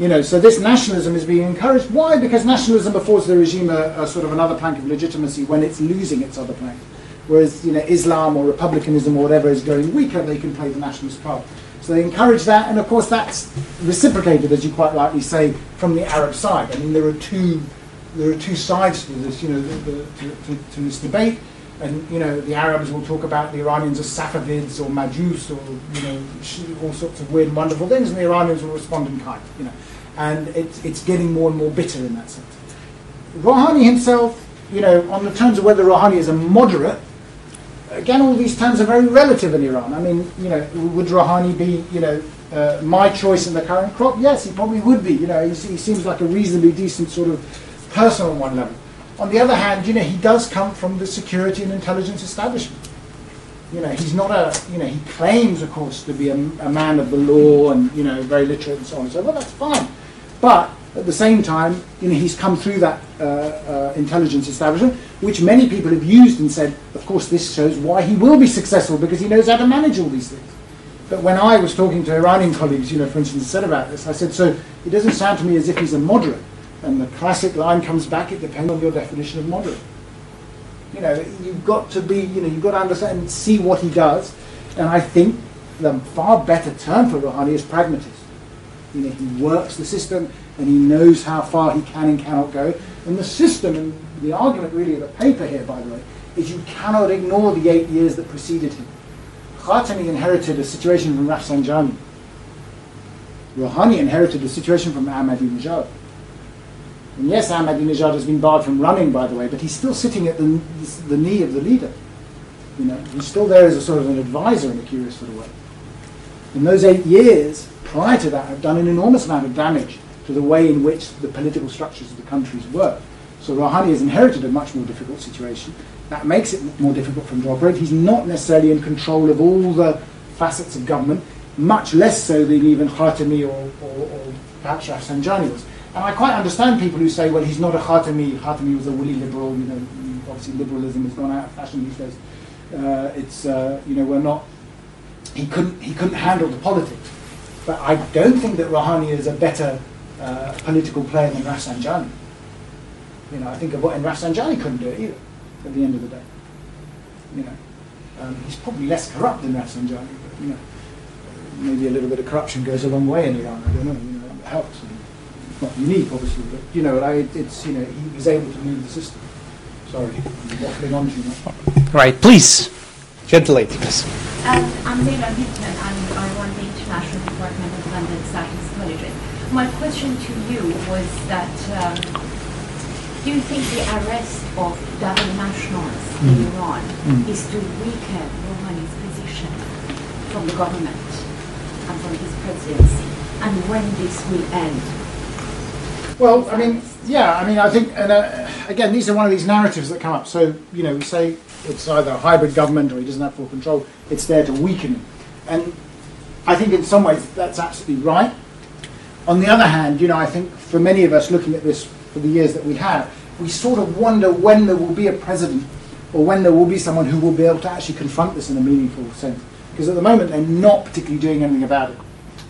You know, so this nationalism is being encouraged. Why? Because nationalism affords the regime a, a sort of another plank of legitimacy when it's losing its other plank. Whereas, you know, Islam or republicanism or whatever is going weaker, they can play the nationalist card. So they encourage that, and of course that's reciprocated, as you quite rightly say, from the Arab side. I mean, there are two there are two sides to this, you know, the, the, to, to, to, this debate. And you know, the Arabs will talk about the Iranians as Safavids or Majus or you know all sorts of weird and wonderful things, and the Iranians will respond in kind. You know, and it's it's getting more and more bitter in that sense. Rouhani himself, you know, on the terms of whether Rouhani is a moderate, again, all these terms are very relative in Iran. I mean, you know, would Rouhani be, you know, uh, my choice in the current crop? Yes, he probably would be. You know, he, he seems like a reasonably decent sort of person on one level. On the other hand, you know, he does come from the security and intelligence establishment. You know, he's not a, you know, he claims, of course, to be a, a man of the law and, you know, very literate and so on and so. Well, that's fine. But at the same time, you know, he's come through that uh, uh, intelligence establishment, which many people have used and said, of course, this shows why he will be successful because he knows how to manage all these things. But when I was talking to Iranian colleagues, you know, for instance, said about this, I said, so it doesn't sound to me as if he's a moderate. And the classic line comes back, it depends on your definition of moderate. You know, you've got to be, you know, you've got to understand and see what he does. And I think the far better term for Rouhani is pragmatist. You know, he works the system and he knows how far he can and cannot go. And the system, and the argument really of the paper here, by the way, is you cannot ignore the eight years that preceded him. Khatami inherited a situation from Rafsanjani. Rouhani inherited a situation from Ahmadinejad. And yes, Ahmadinejad has been barred from running, by the way, but he's still sitting at the, the knee of the leader. You know, he's still there as a sort of an advisor in a curious sort of way. And those eight years prior to that have done an enormous amount of damage to the way in which the political structures of the countries work. So Rouhani has inherited a much more difficult situation. That makes it more difficult for him to operate. He's not necessarily in control of all the facets of government, much less so than even Khatami or, or, or perhaps Rafsanjani was. And I quite understand people who say, well, he's not a Khatami. Khatami was a woolly liberal. You know, obviously liberalism has gone out of fashion these days. Uh, it's uh, you know we're not. He couldn't he couldn't handle the politics. But I don't think that Rouhani is a better uh, political player than Rafsanjani. You know, I think of what and Rafsanjani couldn't do it either. At the end of the day, you know, um, he's probably less corrupt than Rafsanjani. But you know, maybe a little bit of corruption goes a long way in Iran. I don't know. You know, it helps. It's not unique, obviously, but you know, I, it's you know, he was able to move the system. Sorry, I'm waffling on too much. Right, please. Gentle lady, please. Um, I'm Leila Hinton, and I run the International Department of London Science Colleges. My question to you was that um, Do you think the arrest of double nationals in Mm. Iran Mm. is to weaken Rouhani's position from the government and from his presidency? And when this will end? Well, I mean, yeah, I mean, I think, and uh, again, these are one of these narratives that come up. So, you know, we say it's either a hybrid government or he doesn't have full control. It's there to weaken him. And I think in some ways that's absolutely right. On the other hand, you know, I think for many of us looking at this for the years that we have, we sort of wonder when there will be a president or when there will be someone who will be able to actually confront this in a meaningful sense. Because at the moment they're not particularly doing anything about it.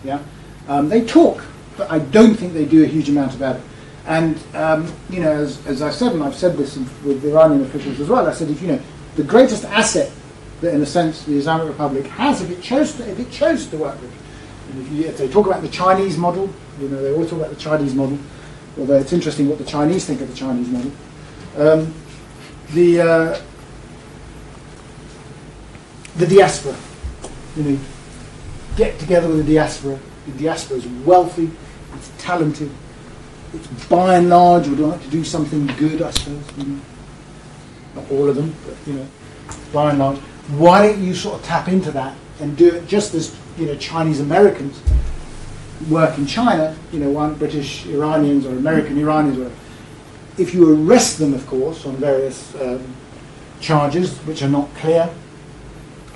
Yeah, um, they talk, but I don't think they do a huge amount about it. And um, you know, as, as I've said, and I've said this with Iranian officials as well, I said if you know the greatest asset that, in a sense, the Islamic Republic has, if it chose to, if it chose to work with, if, they talk about the Chinese model, you know, they always talk about the Chinese model. Although it's interesting what the Chinese think of the Chinese model. Um, the uh, the diaspora, you know, get together with the diaspora. The diaspora is wealthy, it's talented, it's by and large would like to do something good, I suppose. You know. Not all of them, but you know, by and large. Why don't you sort of tap into that and do it just as you know Chinese Americans work in China? You know, one British Iranians or American Iranians, or if you arrest them, of course, on various um, charges which are not clear,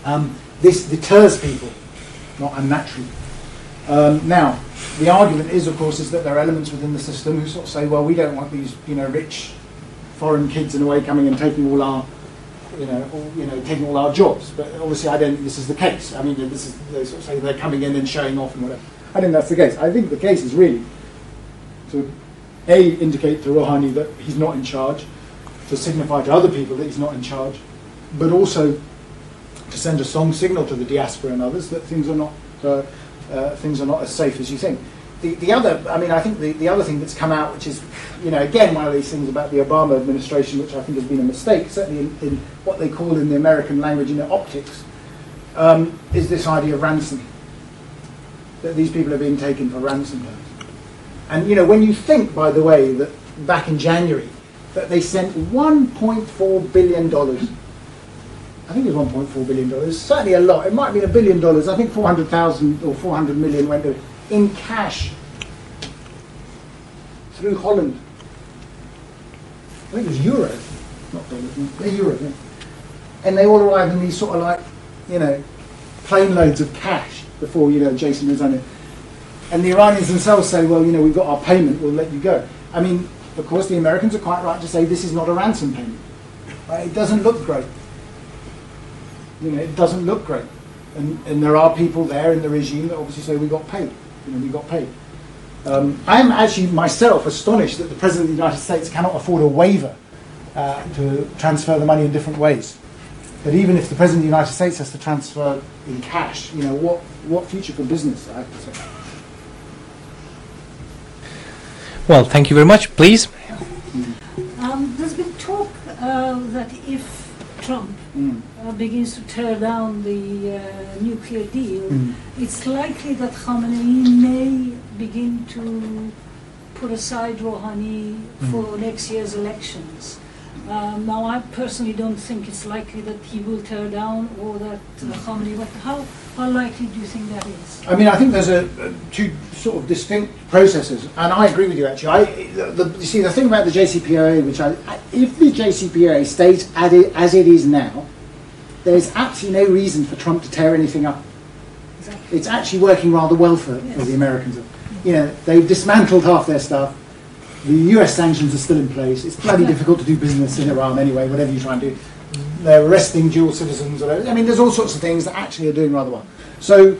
um, this deters people, not unnaturally. Um, now, the argument is, of course, is that there are elements within the system who sort of say, well, we don't want these, you know, rich foreign kids in a way coming and taking all our, you know, all, you know, taking all our jobs. But obviously, I don't think this is the case. I mean, this is they sort of say they're coming in and showing off and whatever. I think that's the case. I think the case is really to a indicate to Rouhani that he's not in charge, to signify to other people that he's not in charge, but also to send a strong signal to the diaspora and others that things are not uh, uh, things are not as safe as you think. The, the other, I mean, I think the, the other thing that's come out, which is, you know, again one of these things about the Obama administration, which I think has been a mistake, certainly in, in what they call in the American language, in the optics, um, is this idea of ransom. That these people are being taken for ransom. And you know, when you think, by the way, that back in January, that they sent 1.4 billion dollars I think it was 1.4 billion dollars. Certainly a lot. It might have been a billion dollars. I think 400,000 or 400 million went to in cash through Holland. I think it was euros, not dollars. They're euros. Yeah. And they all arrived in these sort of like, you know, plane loads of cash before you know Jason was on it. And the Iranians themselves say, well, you know, we've got our payment. We'll let you go. I mean, of course, the Americans are quite right to say this is not a ransom payment. Right? It doesn't look great you know, it doesn't look great. And, and there are people there in the regime that obviously say we got paid. And you know, we got paid. Um, I'm actually myself astonished that the President of the United States cannot afford a waiver uh, to transfer the money in different ways. But even if the President of the United States has to transfer in cash, you know, what, what future for business, I have to say. Well, thank you very much. Please. Um, there's been talk uh, that if Trump Mm. uh, begins to tear down the uh, nuclear deal, Mm. it's likely that Khamenei may begin to put aside Rouhani for next year's elections. Um, now, I personally don't think it's likely that he will tear down or that uh, Khamenei. But how how likely do you think that is? I mean, I think there's a, a two sort of distinct processes, and I agree with you actually. I, the, the, you see, the thing about the JCPOA, which I, if the JCPOA stays as it, as it is now, there's absolutely no reason for Trump to tear anything up. Exactly. It's actually working rather well for, for the Americans. You know, they've dismantled half their stuff. The US sanctions are still in place. It's bloody difficult to do business in Iran anyway, whatever you try and do. They're arresting dual citizens. I mean, there's all sorts of things that actually are doing rather well. So,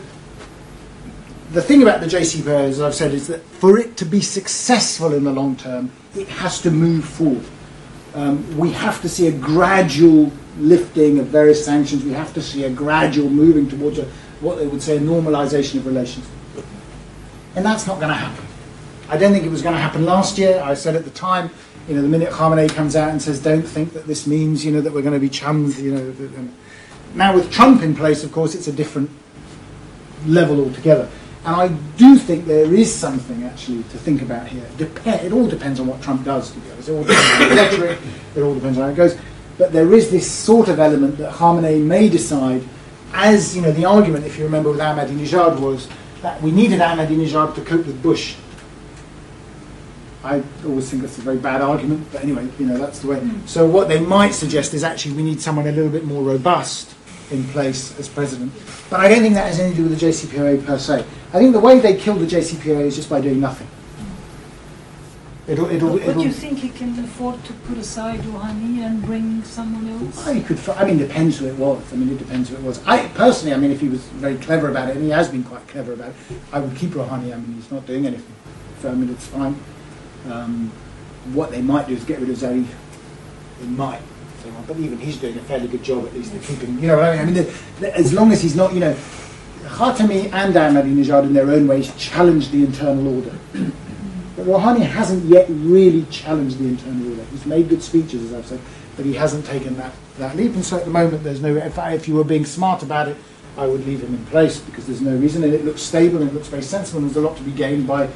the thing about the JCPOA, as I've said, is that for it to be successful in the long term, it has to move forward. Um, we have to see a gradual lifting of various sanctions. We have to see a gradual moving towards a, what they would say a normalization of relations. And that's not going to happen. I don't think it was going to happen last year. I said at the time, you know, the minute Khamenei comes out and says, "Don't think that this means, you know, that we're going to be chums," you know. and um, now with Trump in place, of course, it's a different level altogether. And I do think there is something actually to think about here. Dep- it all depends on what Trump does, to be honest. It all depends on the rhetoric, it all depends on how it goes. But there is this sort of element that Khamenei may decide, as you know, the argument, if you remember, with Ahmadinejad was that we needed Ahmadinejad to cope with Bush. I always think that's a very bad argument, but anyway, you know, that's the way. So what they might suggest is actually we need someone a little bit more robust in place as president. But I don't think that has anything to do with the JCPOA per se. I think the way they kill the JCPOA is just by doing nothing. It'll, it'll, But it'll, you think he can afford to put aside Rouhani and bring someone else? I could. I mean, it depends who it was. I mean, it depends who it was. I personally, I mean, if he was very clever about it, and he has been quite clever about it, I would keep Rouhani. I mean, he's not doing anything. So I mean, it's fine. Um, what they might do is get rid of Zarif. They might. if they want, But even he's doing a fairly good job, at least, of keeping. You know what I mean? I mean, the, the, as long as he's not, you know, Khatami and Ahmadinejad in their own ways challenged the internal order. But Rouhani hasn't yet really challenged the internal order. He's made good speeches, as I've said, but he hasn't taken that, that leap. And so at the moment, there's no. If, I, if you were being smart about it, I would leave him in place because there's no reason, and it looks stable and it looks very sensible. And there's a lot to be gained by,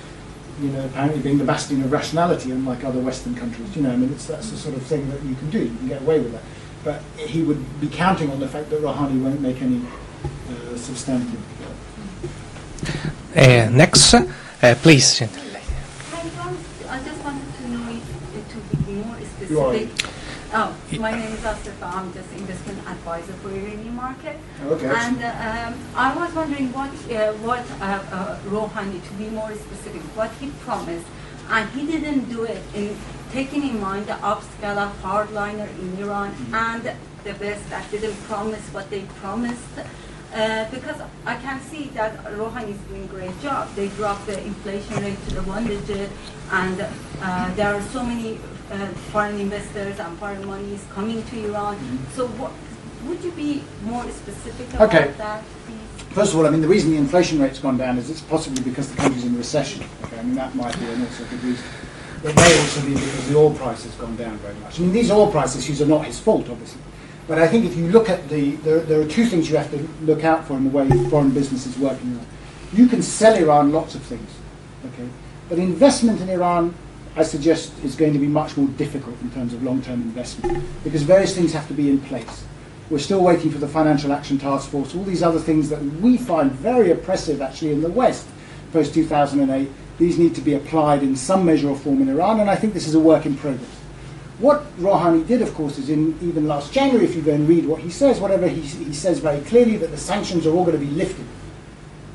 you know, apparently being the bastion of rationality, unlike other Western countries. You know, I mean, it's, that's the sort of thing that you can do. You can get away with that. But he would be counting on the fact that Rouhani won't make any uh, substantive. Uh, next, uh, please. I want, I just wanted to know if, uh, to be more You are. specific. Oh, my name is Asifa. I'm just investment advisor for Iranian market. Okay. And um, I was wondering what, uh, what uh, uh, Rouhani, to be more specific, what he promised, and he didn't do it in taking in mind the upscale of hardliner in Iran Mm-hmm. and the West that didn't promise what they promised. Uh, because I can see that Rouhani is doing a great job. They dropped the inflation rate to the one digit, and uh, there are so many uh, foreign investors and foreign money is coming to Iran. So, what, would you be more specific about Okay. that, please? First of all, I mean, the reason the inflation rate's gone down is it's possibly because the country's in recession. Okay, I mean, that might be an also good reason. It may also be because the oil price has gone down very much. I mean, these oil price issues are not his fault, obviously. But I think if you look at the, there, there are two things you have to look out for in the way foreign businesses work in Iran. You can sell Iran lots of things, okay? But investment in Iran, I suggest, is going to be much more difficult in terms of long-term investment because various things have to be in place. We're still waiting for the Financial Action Task Force, all these other things that we find very oppressive actually in the West post 2008. These need to be applied in some measure or form in Iran, and I think this is a work in progress. What Rouhani did, of course, is in even last January, if you go and read what he says, whatever he, he says very clearly that the sanctions are all going to be lifted.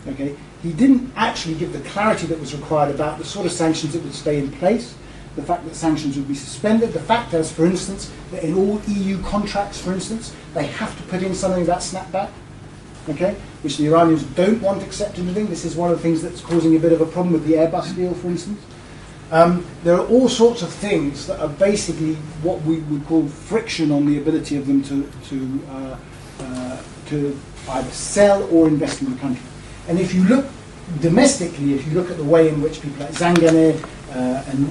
Okay, he didn't actually give the clarity that was required about the sort of sanctions that would stay in place, the fact that sanctions would be suspended, the fact as, for instance, that in all EU contracts, for instance, they have to put in something about snapback, okay, which the Iranians don't want accepted in. This is one of the things that's causing a bit of a problem with the Airbus deal, for instance. Um, there are all sorts of things that are basically what we would call friction on the ability of them to, to, uh, uh, to either sell or invest in the country. And if you look domestically, if you look at the way in which people like Zanganeh uh, and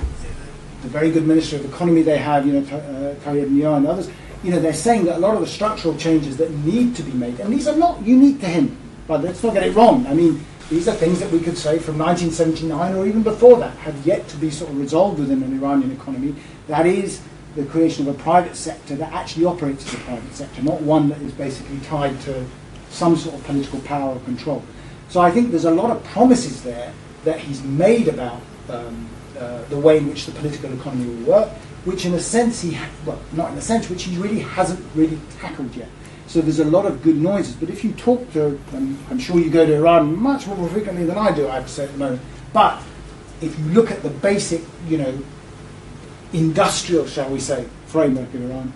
the very good Minister of Economy they have, you know, Ta- uh, Tayebnia and others, you know, they're saying that a lot of the structural changes that need to be made, and these are not unique to him, but let's not get it wrong. I mean, these are things that we could say from 1979 or even before that have yet to be sort of resolved within an Iranian economy. That is the creation of a private sector that actually operates as a private sector, not one that is basically tied to some sort of political power or control. So I think there's a lot of promises there that he's made about um, uh, the way in which the political economy will work, which in a sense he, ha- well, not in a sense, which he really hasn't really tackled yet. So there's a lot of good noises. But if you talk to, um, I'm sure you go to Iran much more frequently than I do, I say at the moment. But if you look at the basic, you know, industrial, shall we say, framework of Iran,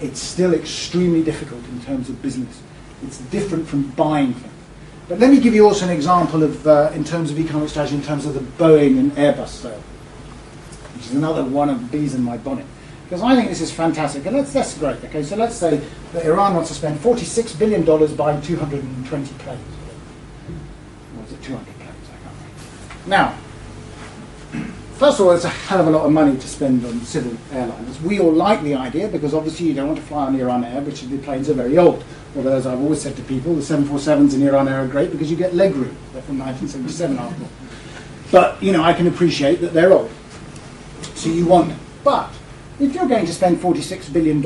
it's still extremely difficult in terms of business. It's different from buying things. But let me give you also an example of, uh, in terms of economic strategy, in terms of the Boeing and Airbus sale, which is another one of bees in my bonnet. Because I think this is fantastic. And that's, that's great. Okay, so let's say that Iran wants to spend $46 billion buying 220 planes. Was it 200 planes? I can't remember. Now, First of all, it's a hell of a lot of money to spend on civil airliners. We all like the idea because obviously you don't want to fly on Iran Air, which the planes are very old. Although, as I've always said to people, the 747s in Iran Air are great because you get leg room. They're from 1977 after all. But, you know, I can appreciate that they're old. So you want them. But if you're going to spend $46 billion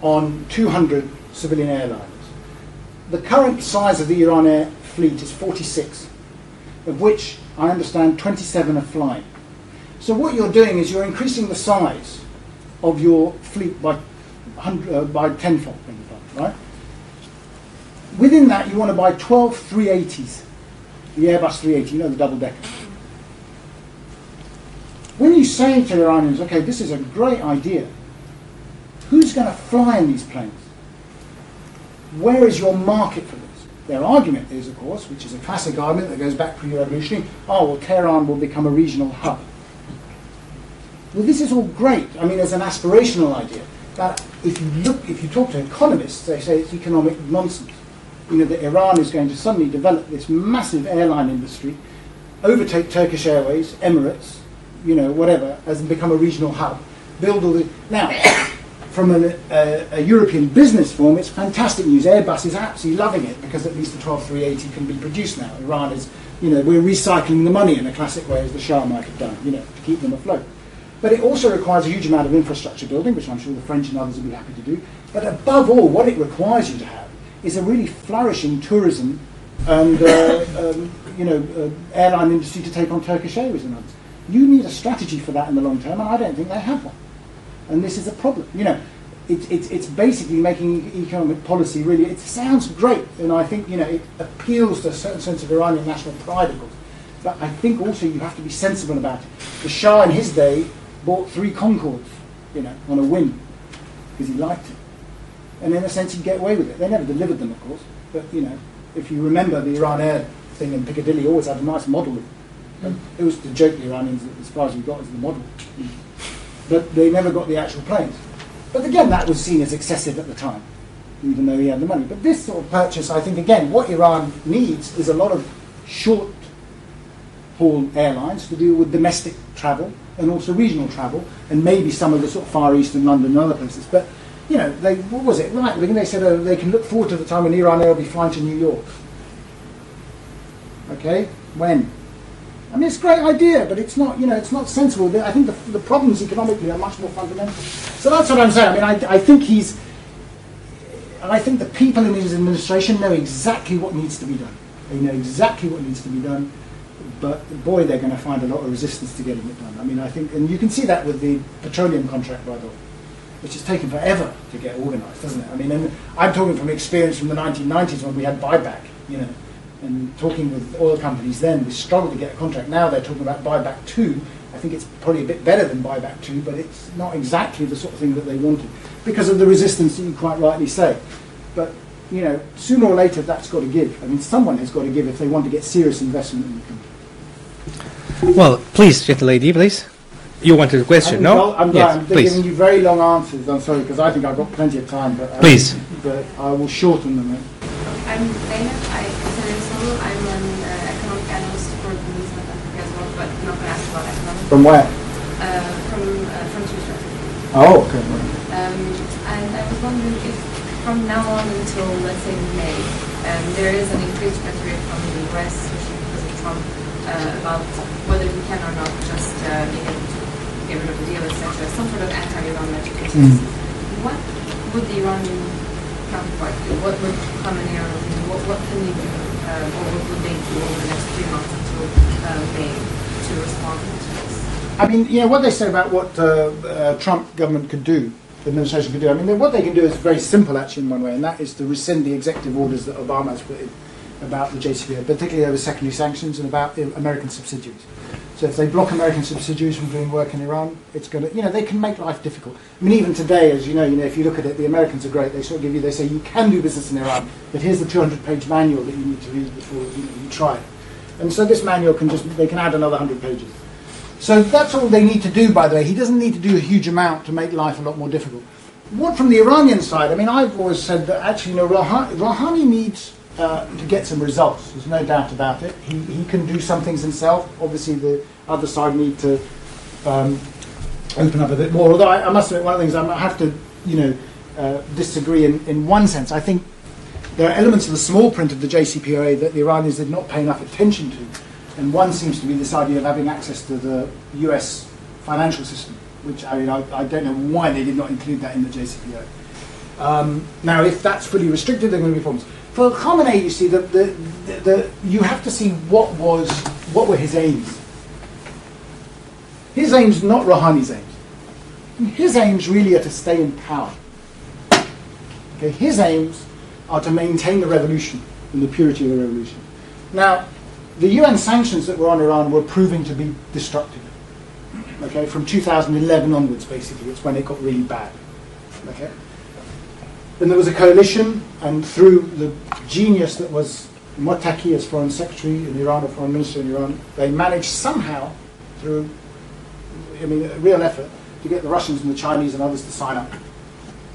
on 200 civilian airliners, the current size of the Iran Air fleet is 46, of which I understand 27 are flying. So what you're doing is you're increasing the size of your fleet by, 100, uh, by tenfold, right? Within that, you want to buy 12 380s, the Airbus 380, you know, the double decker. When you say to the Iranians, okay, this is a great idea, who's going to fly in these planes? Where is your market for this? Their argument is, of course, which is a classic argument that goes back pre-revolutionary, oh, well, Tehran will become a regional hub. Well, this is all great. I mean, as an aspirational idea. But if you look, if you talk to economists, they say it's economic nonsense. You know, that Iran is going to suddenly develop this massive airline industry, overtake Turkish Airways, Emirates, you know, whatever, as become a regional hub. Build all the now. From a, a, a European business form, it's fantastic news. Airbus is absolutely loving it because at least the 12380 can be produced now. Iran is, you know, we're recycling the money in a classic way as the Shah might have done, you know, to keep them afloat. But it also requires a huge amount of infrastructure building, which I'm sure the French and others will be happy to do. But above all, what it requires you to have is a really flourishing tourism and uh, um, you know uh, airline industry to take on Turkish Airways and others. You need a strategy for that in the long term, and I don't think they have one. And this is a problem. You know, it, it, it's basically making economic policy really. It sounds great, and I think you know it appeals to a certain sense of Iranian national pride, of course. But I think also you have to be sensible about it. The Shah in his day bought three Concordes, you know, on a whim because he liked it. And in a sense, he'd get away with it. They never delivered them, of course. But you know, if you remember the Iran Air thing in Piccadilly, always had a nice model. And it was to joke the Iranians as far as we got is the model. But they never got the actual planes. But again, that was seen as excessive at the time, even though he had the money. But this sort of purchase, I think, again, what Iran needs is a lot of short haul airlines to deal with domestic travel and also regional travel, and maybe some of the sort of Far East and London and other places. But you know, they what was it? Right they said oh, they can look forward to the time when Iran Air will be flying to New York. Okay, when? I mean, it's a great idea, but it's not, you know, it's not sensible. I think the, the problems economically are much more fundamental. So that's what I'm saying. I mean, I, I think he's, I think the people in his administration know exactly what needs to be done. They know exactly what needs to be done, but boy, they're going to find a lot of resistance to getting it done. I mean, I think, and you can see that with the petroleum contract, by the way, which has taken forever to get organised, doesn't it? I mean, and I'm talking from experience from the 1990s when we had buyback, you know and talking with oil companies then, we struggled to get a contract. Now they're talking about buyback two. I think it's probably a bit better than buyback two, but it's not exactly the sort of thing that they wanted because of the resistance that you quite rightly say. But you know, sooner or later that's got to give. I mean, someone has got to give if they want to get serious investment in the company. Well, please, gentle lady, please. You wanted a question, I'm, no? well, I'm, yes, I'm please. giving you very long answers. I'm sorry because I think I've got plenty of time, but uh, Please. but I will shorten them. I'm Zainab. I, I'm an uh, economic analyst for the News South Africa as well, but not going to ask about economics. From where? Uh, from uh, from Twitter. Oh, okay. Um, and I was wondering if from now on until let's say May, um, there is an increased rhetoric from the US, especially because of Trump, uh, about whether we can or not just uh, be able to get rid of the deal, etc. Some sort of anti-Iran measures. Mm. What would the Iranian counterpart do? What would Khamenei do? What, what can they do, uh, or what would they do over the next three months until uh, May to respond to this? I mean, you know, what they say about what uh, uh, Trump government could do, the administration could do, I mean, what they can do is very simple, actually, in one way, and that is to rescind the executive orders that Obama has put in about the JCPOA, particularly over secondary sanctions and about the American subsidiaries. So if they block American subsidiaries from doing work in Iran, it's going to, you know, they can make life difficult. I mean, even today, as you know, you know, if you look at it, the Americans are great. They sort of give you, they say you can do business in Iran, but here's the 200-page manual that you need to read before you, you try it. And so this manual can just, they can add another 100 pages. So that's all they need to do, by the way. He doesn't need to do a huge amount to make life a lot more difficult. What from the Iranian side, I mean, I've always said that actually, you know, Rouhani, Rouhani needs uh, to get some results. There's no doubt about it. He, he can do some things himself. Obviously, the other side need to um, open up a bit more. Although I, I must admit, one of the things I have to, you know, uh, disagree in, in one sense. I think there are elements of the small print of the JCPOA that the Iranians did not pay enough attention to. And one seems to be this idea of having access to the US financial system, which I mean, I, I don't know why they did not include that in the JCPOA. Um, now, if that's fully restricted, there are going to be problems. For Khamenei, you see, the, the, the, the, you have to see what was what were his aims. His aims, not Rouhani's aims. His aims really are to stay in power. Okay, his aims are to maintain the revolution and the purity of the revolution. Now, the UN sanctions that were on Iran were proving to be destructive. Okay, from 2011 onwards, basically, it's when it got really bad. Okay, then there was a coalition, and through the genius that was Mottaki as foreign secretary in Iran or foreign minister in Iran, they managed somehow, through I mean, a real effort, to get the Russians and the Chinese and others to sign up,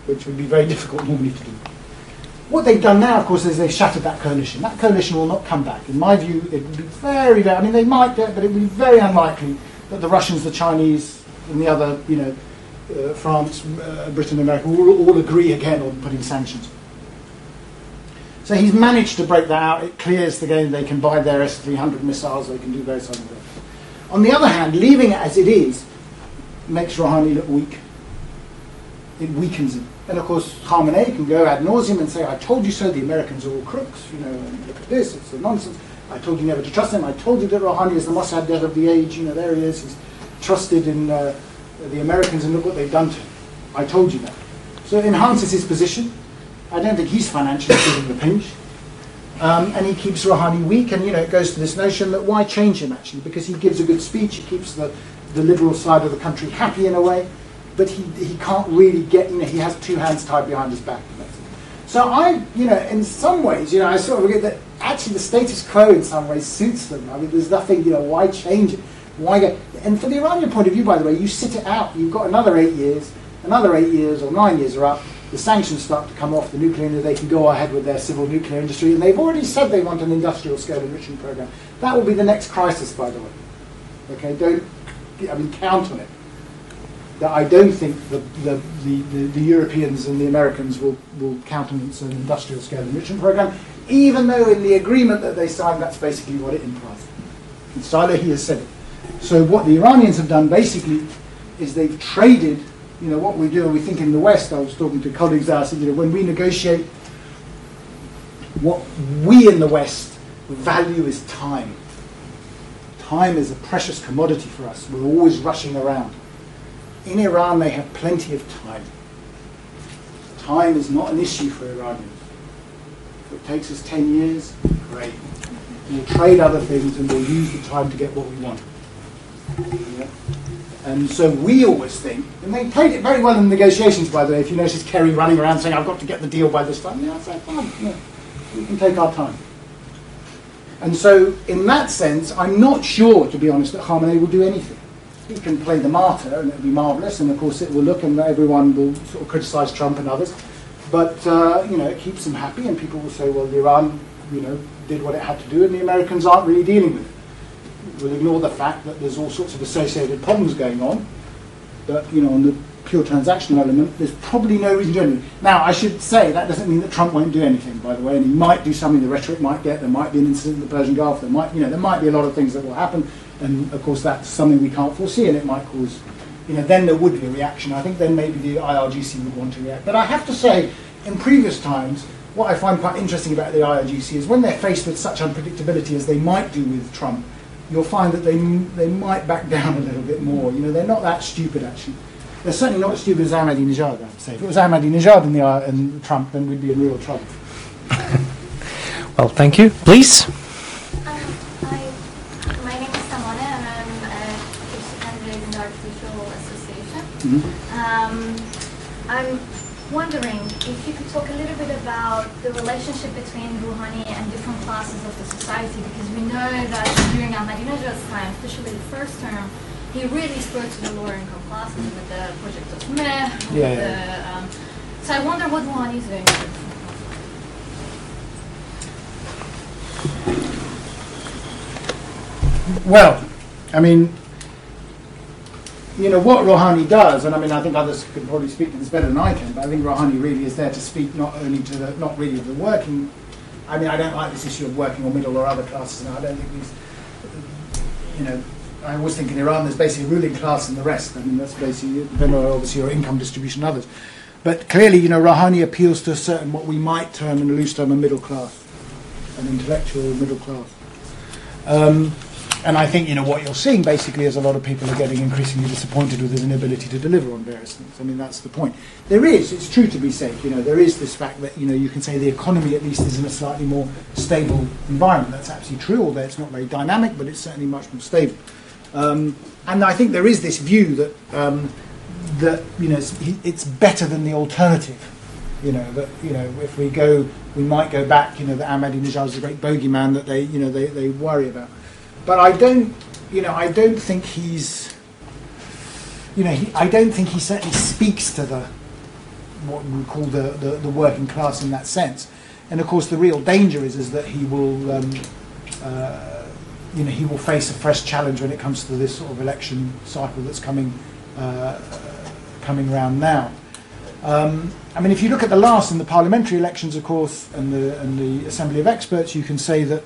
which would be very difficult normally to do. What they've done now, of course, is they've shattered that coalition. That coalition will not come back. In my view, it would be very, very, I mean, they might but it would be very unlikely that the Russians, the Chinese, and the other, you know, uh, France, uh, Britain, America, will all agree again on putting sanctions. So he's managed to break that out. It clears the game. They can buy their S-300 missiles. They can do various other things. On the other hand, leaving it as it is makes Rouhani look weak. It weakens him. And of course, Khamenei can go ad nauseum and say, I told you so, the Americans are all crooks, you know, and look at this, it's a nonsense. I told you never to trust them. I told you that Rouhani is the Mossadegh of the age, you know, there he is. He's trusted in uh, the Americans and look what they've done to him. I told you that. So it enhances his position. I don't think he's financially feeling the pinch. Um, and he keeps Rouhani weak, and you know it goes to this notion that why change him actually? Because he gives a good speech, he keeps the, the liberal side of the country happy in a way, but he, he can't really get, you know, he has two hands tied behind his back. So I, you know, in some ways, you know, I sort of get that actually the status quo in some ways suits them. I mean, there's nothing, you know, why change it? Why go? And from the Iranian point of view, by the way, you sit it out. You've got another eight years, another eight years or nine years are up the sanctions start to come off the nuclear industry, they can go ahead with their civil nuclear industry, and they've already said they want an industrial scale enrichment program. That will be the next crisis, by the way. Okay, don't, I mean, count on it. That I don't think the, the, the, the, Europeans and the Americans will, will countenance an industrial scale enrichment program, even though in the agreement that they signed, that's basically what it implies. In Salehi has said it. So what the Iranians have done basically is they've traded you know, what we do, we think in the West, I was talking to colleagues there, I said, you know, when we negotiate, what we in the West value is time. Time is a precious commodity for us. We're always rushing around. In Iran, they have plenty of time. Time is not an issue for Iranians. If it takes us 10 years, great. We'll trade other things and we'll use the time to get what we want. Yeah? And so we always think, and they played it very well in negotiations, by the way. If you notice Kerry running around saying, I've got to get the deal by this time, yeah, say, fine, yeah, we can take our time. And so, in that sense, I'm not sure, to be honest, that Khamenei will do anything. He can play the martyr, and it'll be marvellous, and of course it will look, and everyone will sort of criticise Trump and others. But, uh, you know, it keeps them happy, and people will say, well, Iran, you know, did what it had to do, and the Americans aren't really dealing with it will ignore the fact that there's all sorts of associated problems going on. But you know, on the pure transactional element, there's probably no reason to do anything. Now, I should say that doesn't mean that Trump won't do anything, by the way, and he might do something. The rhetoric might get. There might be an incident in the Persian Gulf. There might, you know, there might be a lot of things that will happen, and of course that's something we can't foresee, and it might cause, you know, then there would be a reaction. I think then maybe the IRGC would want to react. But I have to say, in previous times, what I find quite interesting about the IRGC is when they're faced with such unpredictability as they might do with Trump you'll find that they, they might back down a little bit more. You know, they're not that stupid, actually. They're certainly not as stupid as Ahmadinejad, I have to say. If it was Ahmadinejad in the, uh, and Trump, then we'd be in real trouble. well, thank you. Please. Um, I, my name is Samona, and I'm a PhD candidate in the Artificial Association. Mm-hmm. Um, I'm wondering if you could talk a little bit about the relationship between Rouhani and different classes of the society, because we know that during Ahmadinejad's time, especially the first term, he really spoke to the lower income classes with the project of Mehr. Yeah, yeah. The, um, so I wonder what Rouhani is doing. Well, I mean, you know, what Rouhani does, and I mean, I think others could probably speak to this better than I can, but I think Rouhani really is there to speak not only to the, not really the working, I mean, I don't like this issue of working or middle or other classes, and I don't think these, you know, I always think in Iran there's basically a ruling class and the rest. I mean, that's basically, depending on obviously your income distribution and others. But clearly, you know, Rouhani appeals to a certain, what we might term in a loose term, a middle class, an intellectual middle class. Um, and I think you know what you're seeing basically is a lot of people are getting increasingly disappointed with his inability to deliver on various things. I mean that's the point. There is, it's true to be said, you know, there is this fact that you know you can say the economy at least is in a slightly more stable environment. That's absolutely true, although it's not very dynamic, but it's certainly much more stable. Um, and I think there is this view that um, that you know it's, it's better than the alternative. You know that you know if we go, we might go back. You know that Ahmadinejad is a great bogeyman that they you know they, they worry about. But I don't, you know, I don't think he's, you know, he, I don't think he certainly speaks to the what we call the, the, the working class in that sense. And of course, the real danger is is that he will, um, uh, you know, he will face a fresh challenge when it comes to this sort of election cycle that's coming uh, coming round now. Um, I mean, if you look at the last and the parliamentary elections, of course, and the and the Assembly of Experts, you can say that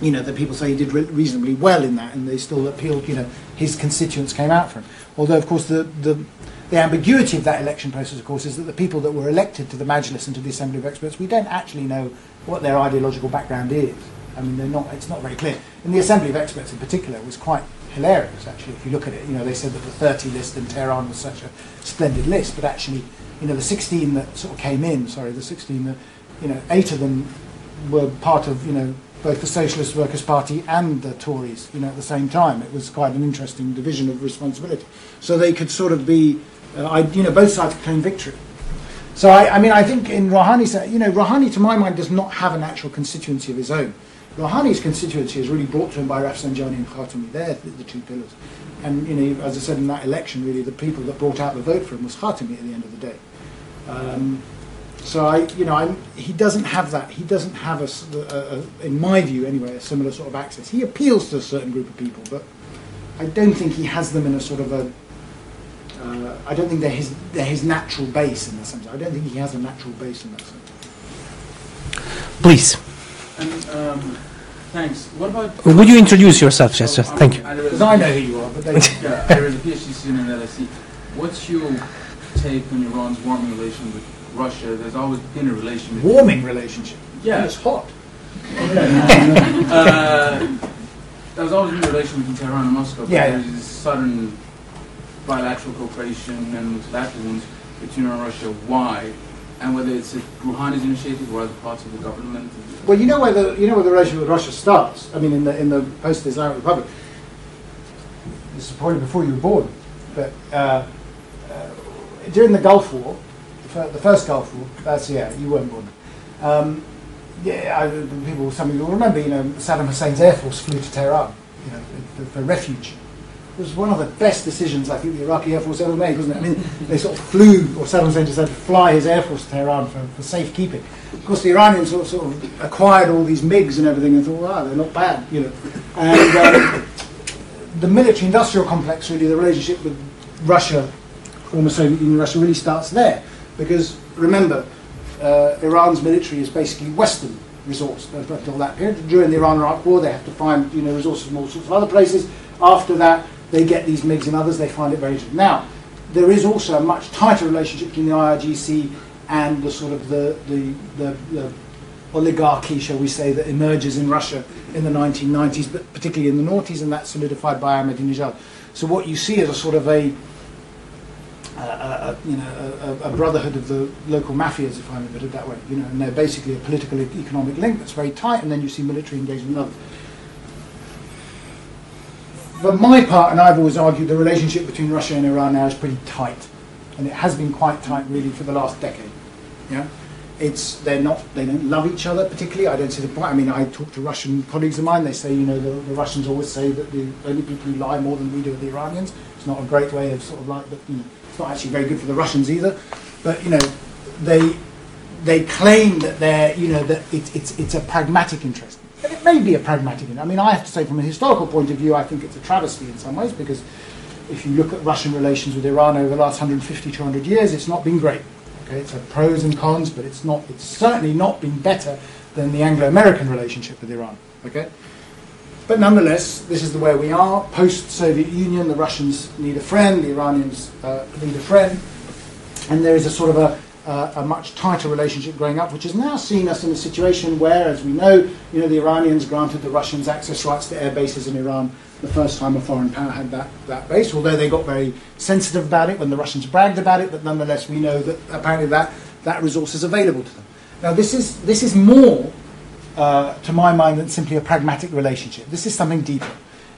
you know, that people say he did re- reasonably well in that, and they still appealed, you know, his constituents came out for him. Although, of course, the, the, the ambiguity of that election process, of course, is that the people that were elected to the Majlis and to the Assembly of Experts, we don't actually know what their ideological background is. I mean, they're not, it's not very clear. And the Assembly of Experts in particular was quite hilarious, actually, if you look at it. You know, they said that the 30 list in Tehran was such a splendid list, but actually, you know, the 16 that sort of came in, sorry, the 16, that, you know, eight of them were part of, you know, both the Socialist Workers' Party and the Tories, you know, at the same time. It was quite an interesting division of responsibility. So they could sort of be, uh, I, you know, both sides claim victory. So I, I mean, I think in Rouhani's, you know, Rouhani, to my mind, does not have an actual constituency of his own. Rouhani's constituency is really brought to him by Rafsanjani and Khatami. They're the, the two pillars. And, you know, as I said in that election, really, the people that brought out the vote for him was Khatami at the end of the day. Um, so I, you know, I'm, he doesn't have that. He doesn't have a, a, a, in my view anyway, a similar sort of access. He appeals to a certain group of people, but I don't think he has them in a sort of a. Uh, I don't think they're his, they're his natural base in that sense. I don't think he has a natural base in that sense. Please. And, um, thanks. What about? Would you introduce yourself, Chester? So, I'm- Thank you. Because I know who you are, but they. Yeah, I was a PhD student at LSE. What's your take on Iran's warm relation with Russia? There's always been a relationship. warming relationship. Yeah. it's hot. Uh, there's always been a relation between Tehran and Moscow. Yeah, yeah. There's this southern bilateral cooperation and multilateral ones between Iran and Russia. Why? And whether it's a Rouhani's initiative or other parts of the government. Well, you know where the you know where the relationship with Russia starts. I mean, in the in the post-Islamic Republic. This is probably before you were born, but uh, uh, during the Gulf War, the first Gulf War. That's yeah, you weren't born. Um, yeah, I, people, some of you will remember. You know, Saddam Hussein's air force flew to Tehran, you know, for, for refuge. It was one of the best decisions I think the Iraqi Air Force ever made, wasn't it? I mean, they sort of flew, or Saddam Hussein just had to fly his Air Force to Tehran for, for safekeeping. Of course, the Iranians sort of, sort of acquired all these MiGs and everything and thought, wow, they're not bad, you know. And um, the military-industrial complex, really, the relationship with Russia, former Soviet Union Russia, really starts there. Because, remember, uh, Iran's military is basically Western resource until that period. During the Iran-Iraq War, they have to find you know resources from all sorts of other places. After that, they get these MiGs and others. They find it very difficult. Now, there is also a much tighter relationship between the IRGC and the sort of the the, the, the oligarchy, shall we say, that emerges in Russia in the 1990s, but particularly in the noughties, and that's solidified by Ahmadinejad. So what you see is a sort of a a, a, you know, a, a brotherhood of the local mafias, if I may put it that way. You know, and they're basically a political economic link that's very tight, and then you see military engagement and others. For my part, and I've always argued, the relationship between Russia and Iran now is pretty tight, and it has been quite tight really for the last decade. Yeah, it's they're not they don't love each other particularly. I don't see the point. I mean, I talk to Russian colleagues of mine. They say you know the, the Russians always say that the only people who lie more than we do are the Iranians. It's not a great way of sort of like, but you know, it's not actually very good for the Russians either. But you know, they they claim that they're, you know, that it, it's, it's a pragmatic interest. And it may be a pragmatic interest. I mean, I have to say, from a historical point of view, I think it's a travesty in some ways because if you look at Russian relations with Iran over the last 150, 200 years, it's not been great. Okay, it's had pros and cons, but it's not. It's certainly not been better than the Anglo-American relationship with Iran. Okay, but nonetheless, this is the way we are. Post-Soviet Union, the Russians need a friend, the Iranians uh, need a friend, and there is a sort of a, uh, a much tighter relationship growing up, which has now seen us in a situation where, as we know, you know, the Iranians granted the Russians access rights to air bases in Iran the first time a foreign power had that, that base, although they got very sensitive about it when the Russians bragged about it, but nonetheless we know that apparently that, that resource is available to them. Now this is, this is more, uh, to my mind, than simply a pragmatic relationship. This is something deeper.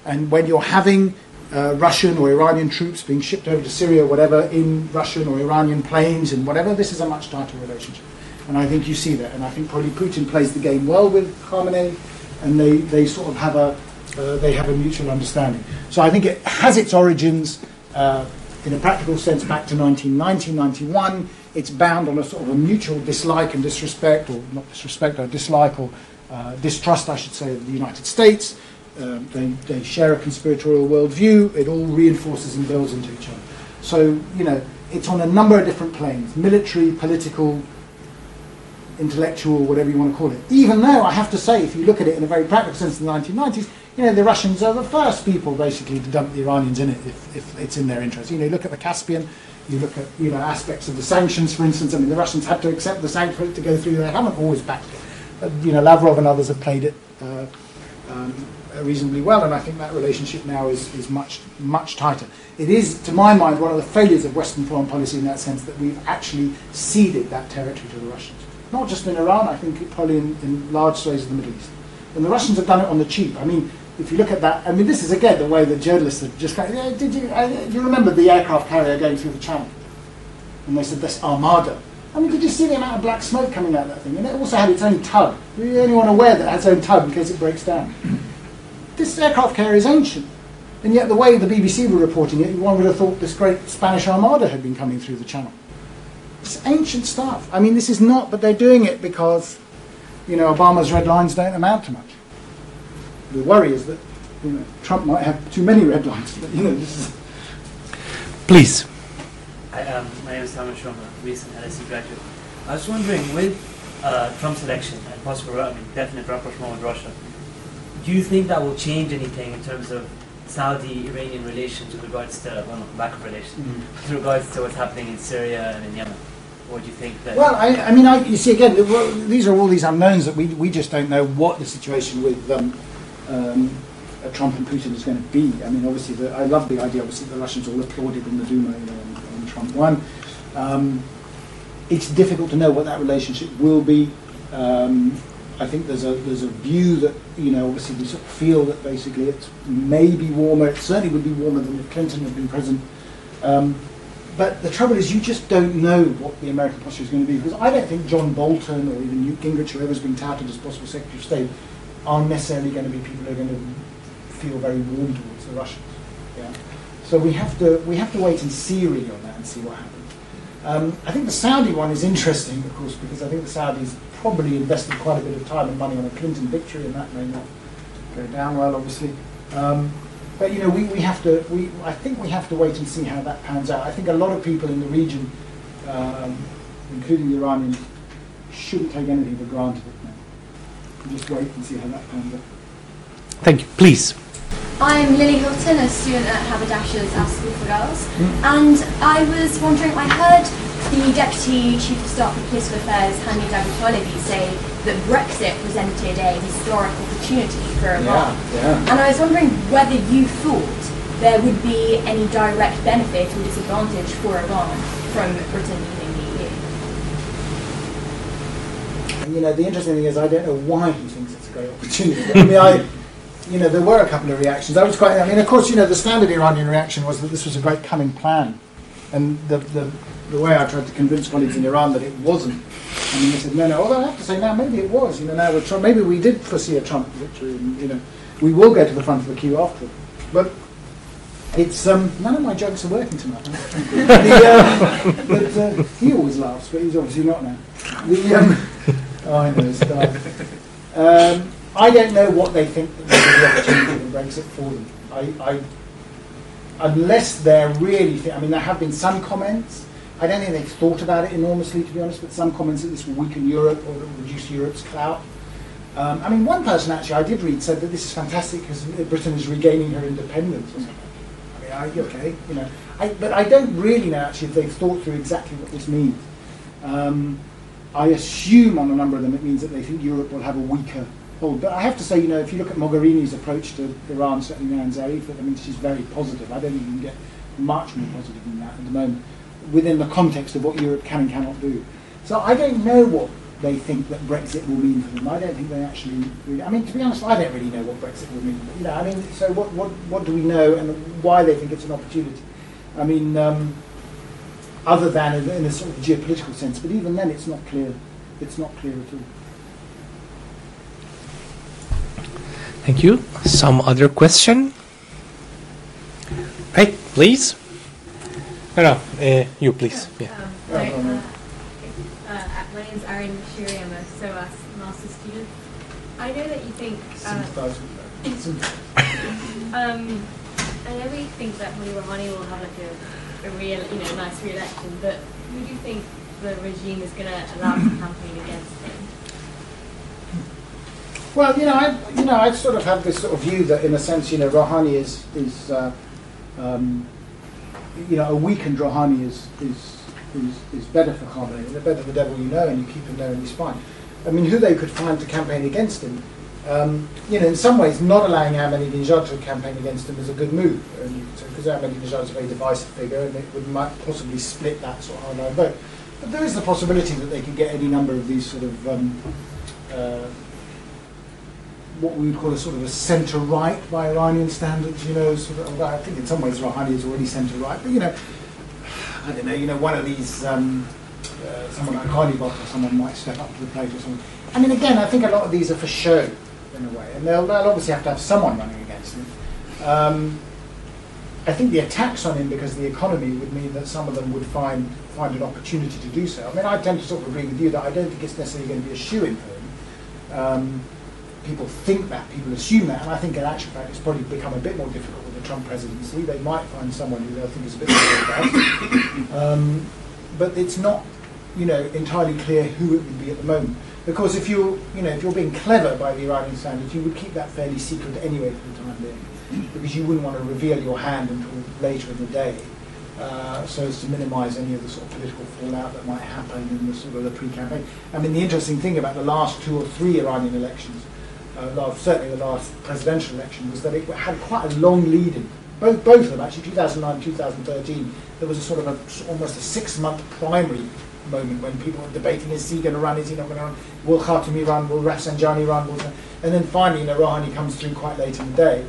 And when you're having uh, Russian or Iranian troops being shipped over to Syria whatever in Russian or Iranian planes and whatever, this is a much tighter relationship. And I think you see that. And I think probably Putin plays the game well with Khamenei, and they, they sort of have a, uh, they have a mutual understanding. So I think it has its origins uh, in a practical sense back to 1990, 91. It's bound on a sort of a mutual dislike and disrespect, or not disrespect, or dislike or uh, distrust, I should say, of the United States. Um, they, they share a conspiratorial worldview. It all reinforces and builds into each other. So, you know, it's on a number of different planes military, political, intellectual, whatever you want to call it. Even though I have to say, if you look at it in a very practical sense in the 1990s, you know, the Russians are the first people basically to dump the Iranians in it if, if it's in their interest. You know, look at the Caspian, you look at, you know, aspects of the sanctions, for instance. I mean, the Russians had to accept the sanctions for it to go through. They haven't always backed it. You know, Lavrov and others have played it uh, um, reasonably well, and I think that relationship now is, is much, much tighter. It is, to my mind, one of the failures of Western foreign policy in that sense that we've actually ceded that territory to the Russians. Not just in Iran, I think probably in, in large swathes of the Middle East. And the Russians have done it on the cheap. I mean, if you look at that, I mean, this is again the way the journalists have just kind of, did you, uh, you remember the aircraft carrier going through the channel? And they said, this Armada. I mean, did you see the amount of black smoke coming out of that thing? And it also had its own tug. Are you one aware that it has its own tug in case it breaks down? this aircraft carrier is ancient. And yet the way the BBC were reporting it, one would have thought this great Spanish Armada had been coming through the channel. It's ancient stuff. I mean, this is not, but they're doing it because, you know, Obama's red lines don't amount to much. The worry is that, you know, Trump might have too many red lines. But, you know, this is. Please. Hi, um, my name is Thomas Sharma, recent LSE graduate. I was wondering, with uh, Trump's election and possible, I mean, definite rapprochement with Russia, do you think that will change anything in terms of Saudi-Iranian relations with regards to, well, not lack of relations, Mm. with regards to what's happening in Syria and in Yemen? Or do you think that... Well, I, I mean, I, you see, again, these are all these unknowns that we, we just don't know what the situation with um, um, Trump and Putin is going to be. I mean, obviously, the, I love the idea, obviously, the Russians all applauded in the Duma you know, when Trump won. Um, it's difficult to know what that relationship will be. Um, I think there's a there's a view that you know obviously we sort of feel that basically it may be warmer. It certainly would be warmer than if Clinton had been president. Um, but the trouble is, you just don't know what the American posture is going to be because I don't think John Bolton or even Newt Gingrich, whoever's been touted as possible Secretary of State, are necessarily going to be people who are going to feel very warm towards the Russians. Yeah. So we have to we have to wait and see really on that and see what happens. Um, I think the Saudi one is interesting, of course, because I think the Saudis probably invested quite a bit of time and money on a Clinton victory, and that may not go down well, obviously. Um, but you know, we, we have to. We I think we have to wait and see how that pans out. I think a lot of people in the region, um, including the Iranians, shouldn't take anything for granted. Just wait and see how that pans out. Thank you. Please. I'm Lily Hilton, a student at Haberdashers' Aske's School for Girls, hmm? and I was wondering, I heard the Deputy Chief of Staff for Political Affairs, Hamid Aboutalebi, say that Brexit presented a historic opportunity for Iran. yeah. And I was wondering whether you thought there would be any direct benefit or disadvantage for Iran from Britain leaving the EU. And, you know, the interesting thing is I don't know why he thinks it's a great opportunity. I mean, I, you know, there were a couple of reactions. I was quite. I mean, of course, you know, the standard Iranian reaction was that this was a great cunning plan, and the the, the way I tried to convince colleagues in Iran that it wasn't. I mean, they said no, no. Although I have to say now, maybe it was. You know, now with Trump, maybe we did foresee a Trump victory. And, you know, we will go to the front of the queue after. But It's um, none of my jokes are working tonight. the, uh, but, uh, he always laughs, but he's obviously not now. The, um, it's. Um, I don't know what they think that the opportunity in Brexit for them. I, I, unless they're really, thi- I mean, there have been some comments. I don't think they've thought about it enormously, to be honest, but some comments that this will weaken Europe or reduce Europe's clout. Um, I mean, one person actually I did read said that this is fantastic because Britain is regaining her independence or something. I mean, I, okay, you know, I, but I don't really know actually if they've thought through exactly what this means. Um, I assume on a number of them it means that they think Europe will have a weaker hold. But I have to say, you know, if you look at Mogherini's approach to Iran, certainly now in I mean, she's very positive. I don't think can get much more positive than that at the moment within the context of what Europe can and cannot do. So I don't know what they think that Brexit will mean for them. I don't think they actually really, I mean, to be honest, I don't really know what Brexit will mean. You know, I mean, so what, what, what do we know and why they think it's an opportunity? I mean, um, other than in, in a sort of geopolitical sense, but even then it's not clear. It's not clear at all. Thank you. Some other question? Hey, please. No, no, uh, you please. Yeah. Um, hi, uh, uh, my name's Erin Shiri. I'm a SOAS master student. I know that you think. Uh, um, I know we think that Mani Rouhani will have like a, a real, you know, nice re-election, but who do you think the regime is going to allow to campaign against him? Well, you know, I, you know, I sort of have this sort of view that, in a sense, you know, Rouhani is is, uh, um, you know, a weakened Rouhani is is is, is better for Khamenei. The better for the devil you know, and you keep him there, and he's fine. I mean, who they could find to campaign against him, um, you know, in some ways, not allowing Ahmadinejad to campaign against him is a good move, because Ahmadinejad is a very divisive figure, and it would might possibly split that sort of hardline vote. But there is the possibility that they could get any number of these sort of um, uh, what we would call a sort of a centre-right by Iranian standards, you know, sort of, I think in some ways Rouhani is already centre-right, but you know, I don't know, you know, one of these, um, uh, someone like Ghalibaf or someone might step up to the plate or something. I mean, again, I think a lot of these are for show, in a way, and they'll, they'll obviously have to have someone running against them. Um, I think the attacks on him because of the economy would mean that some of them would find find an opportunity to do so. I mean, I tend to sort of agree with you that I don't think it's necessarily going to be a shoe-in for him. Um, people think that, people assume that, and I think in actual fact it's probably become a bit more difficult with the Trump presidency. They might find someone who they'll think is a bit more robust. Um, but it's not, you know, entirely clear who it would be at the moment. Because if you're, you know, if you're being clever by the Iranian standards, you would keep that fairly secret anyway for the time being, because you wouldn't want to reveal your hand until later in the day, uh, so as to minimise any of the sort of political fallout that might happen in the sort of the pre-campaign. I mean, the interesting thing about the last two or three Iranian elections uh, last, certainly the last presidential election, was that it had quite a long lead in. Both, both of them, actually, 2009 2013, there was a sort of a, almost a six-month primary moment when people were debating, is he going to run, is he not going to run, will Khatami run, will Rafsanjani run, will, and then finally, you know, comes through quite late in the day.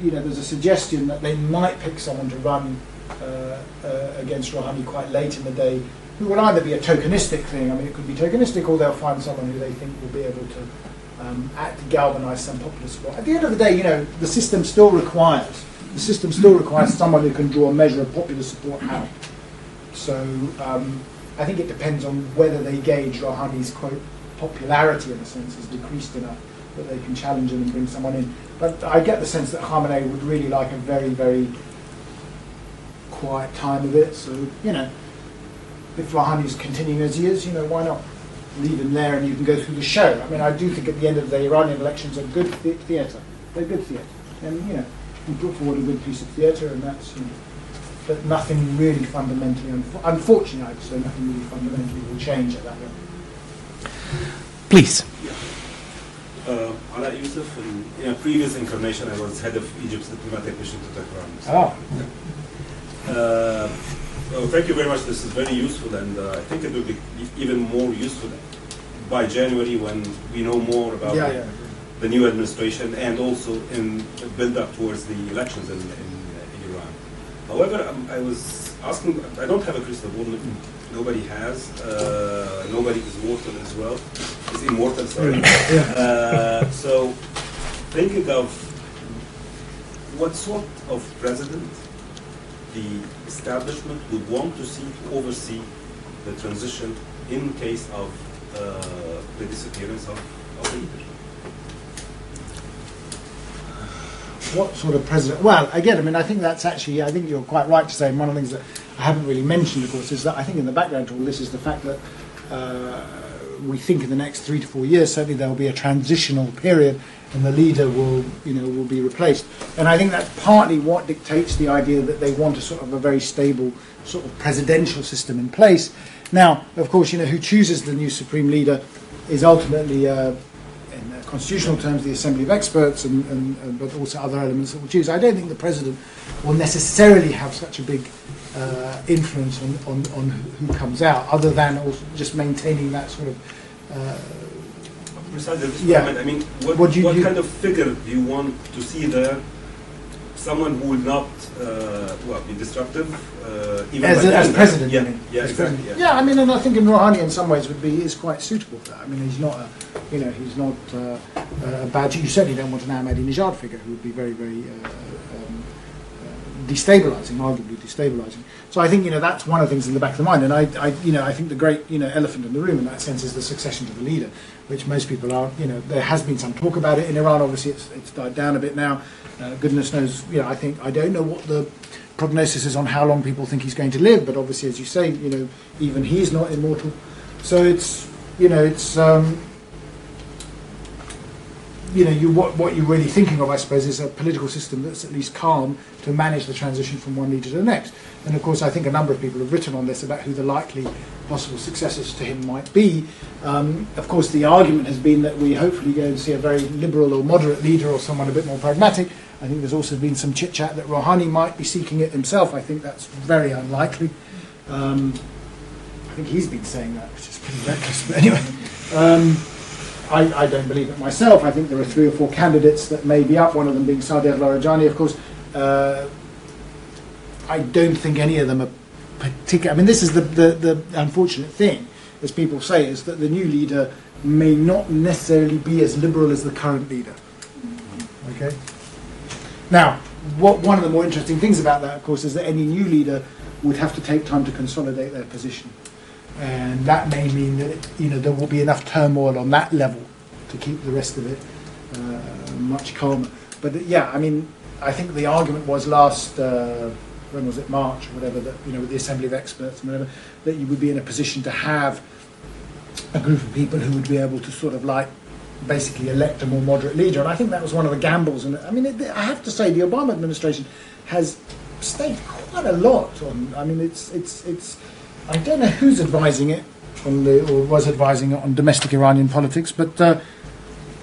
You know, there's a suggestion that they might pick someone to run uh, uh, against Rouhani quite late in the day, who will either be a tokenistic thing, I mean, it could be tokenistic, or they'll find someone who they think will be able to um, act to galvanise some popular support. At the end of the day, you know, the system still requires the system still requires someone who can draw a measure of popular support out. So um, I think it depends on whether they gauge Rouhani's quote popularity in a sense has decreased enough that they can challenge him and bring someone in. But I get the sense that Khamenei would really like a very, very quiet time of it. So, you know, if Rouhani's continuing as he is, you know, why not? leave him there and you can go through the show. I mean, I do think at the end of the day, Iranian elections are good the- theatre. They're good theatre. And, you know, you put forward a good piece of theatre and that's, you know, but nothing really fundamentally, unfortunately, I'd say nothing really fundamentally will change at that level. Please. Uh, Ala Yusuf, in, in a previous incarnation, I was head of Egypt's diplomatic mission to Tehran. Ah. Uh, well, thank you very much. This is very useful, and uh, I think it will be even more useful by January when we know more about Yeah, yeah. the new administration and also in build-up towards the elections in, in, in Iran. However, um, I was asking, I don't have a crystal ball. Nobody has. Uh, nobody is mortal as well. Is immortal, sorry. Uh, so, thinking of what sort of president the establishment would want to see to oversee the transition in case of uh, the disappearance of, of leader? What sort of president? Well, again, I mean, I think that's actually, I think you're quite right to say, and one of the things that I haven't really mentioned, of course, is that I think in the background to all this is the fact that uh, we think in the next three to four years, certainly there will be a transitional period and the leader will, you know, will be replaced. And I think that's partly what dictates the idea that they want a sort of a very stable sort of presidential system in place. Now, of course, you know, who chooses the new supreme leader is ultimately uh, constitutional terms, the Assembly of Experts, and, and, and, but also other elements that will choose. I don't think the president will necessarily have such a big uh, influence on, on, on who comes out, other than also just maintaining that sort of. Uh, Precisely, Yeah. I mean, what, What you- what you- kind of figure do you want to see there? Someone who will not, uh, well, be disruptive, uh, even as, by the as president, Yeah, you mean? yeah, As exactly. president. Yeah. Yeah, I mean, and I think in Rouhani, in some ways, would be is quite suitable for that. I mean, he's not a, you know, he's not uh, a bad. You certainly don't want an Ahmadinejad figure who would be very, very uh, um, uh, destabilizing, arguably destabilizing. So I think you know that's one of the things in the back of the mind, and I, I, you know, I think the great you know elephant in the room in that sense is the succession to the leader, which most people are. You know, there has been some talk about it in Iran. Obviously, it's it's died down a bit now. Uh, goodness knows, you know, I think I don't know what the prognosis is on how long people think he's going to live, but obviously, as you say, you know, even he's not immortal. So it's you know it's. Um, you know, you, what, what you're really thinking of, I suppose, is a political system that's at least calm to manage the transition from one leader to the next. And of course, I think a number of people have written on this about who the likely possible successors to him might be. Um, of course, the argument has been that we hopefully go and see a very liberal or moderate leader or someone a bit more pragmatic. I think there's also been some chit chat that Rouhani might be seeking it himself. I think that's very unlikely. Um, I think he's been saying that, which is pretty reckless. But anyway. Um, I, I don't believe it myself. I think there are three or four candidates that may be up, one of them being Sadiq Larijani, of course. Uh, I don't think any of them are particular. I mean, this is the, the, the unfortunate thing, as people say, is that the new leader may not necessarily be as liberal as the current leader. Okay? Now, what, one of the more interesting things about that, of course, is that any new leader would have to take time to consolidate their position and that may mean that you know there will be enough turmoil on that level to keep the rest of it uh, much calmer. But yeah, I mean, I think the argument was last uh, when was it March or whatever that you know with the Assembly of Experts and whatever that you would be in a position to have a group of people who would be able to sort of like basically elect a more moderate leader. And I think that was one of the gambles. And I mean, it, I have to say, the Obama administration has staked quite a lot on. I mean, it's it's it's. I don't know who's advising it on the or was advising it on domestic Iranian politics, but uh,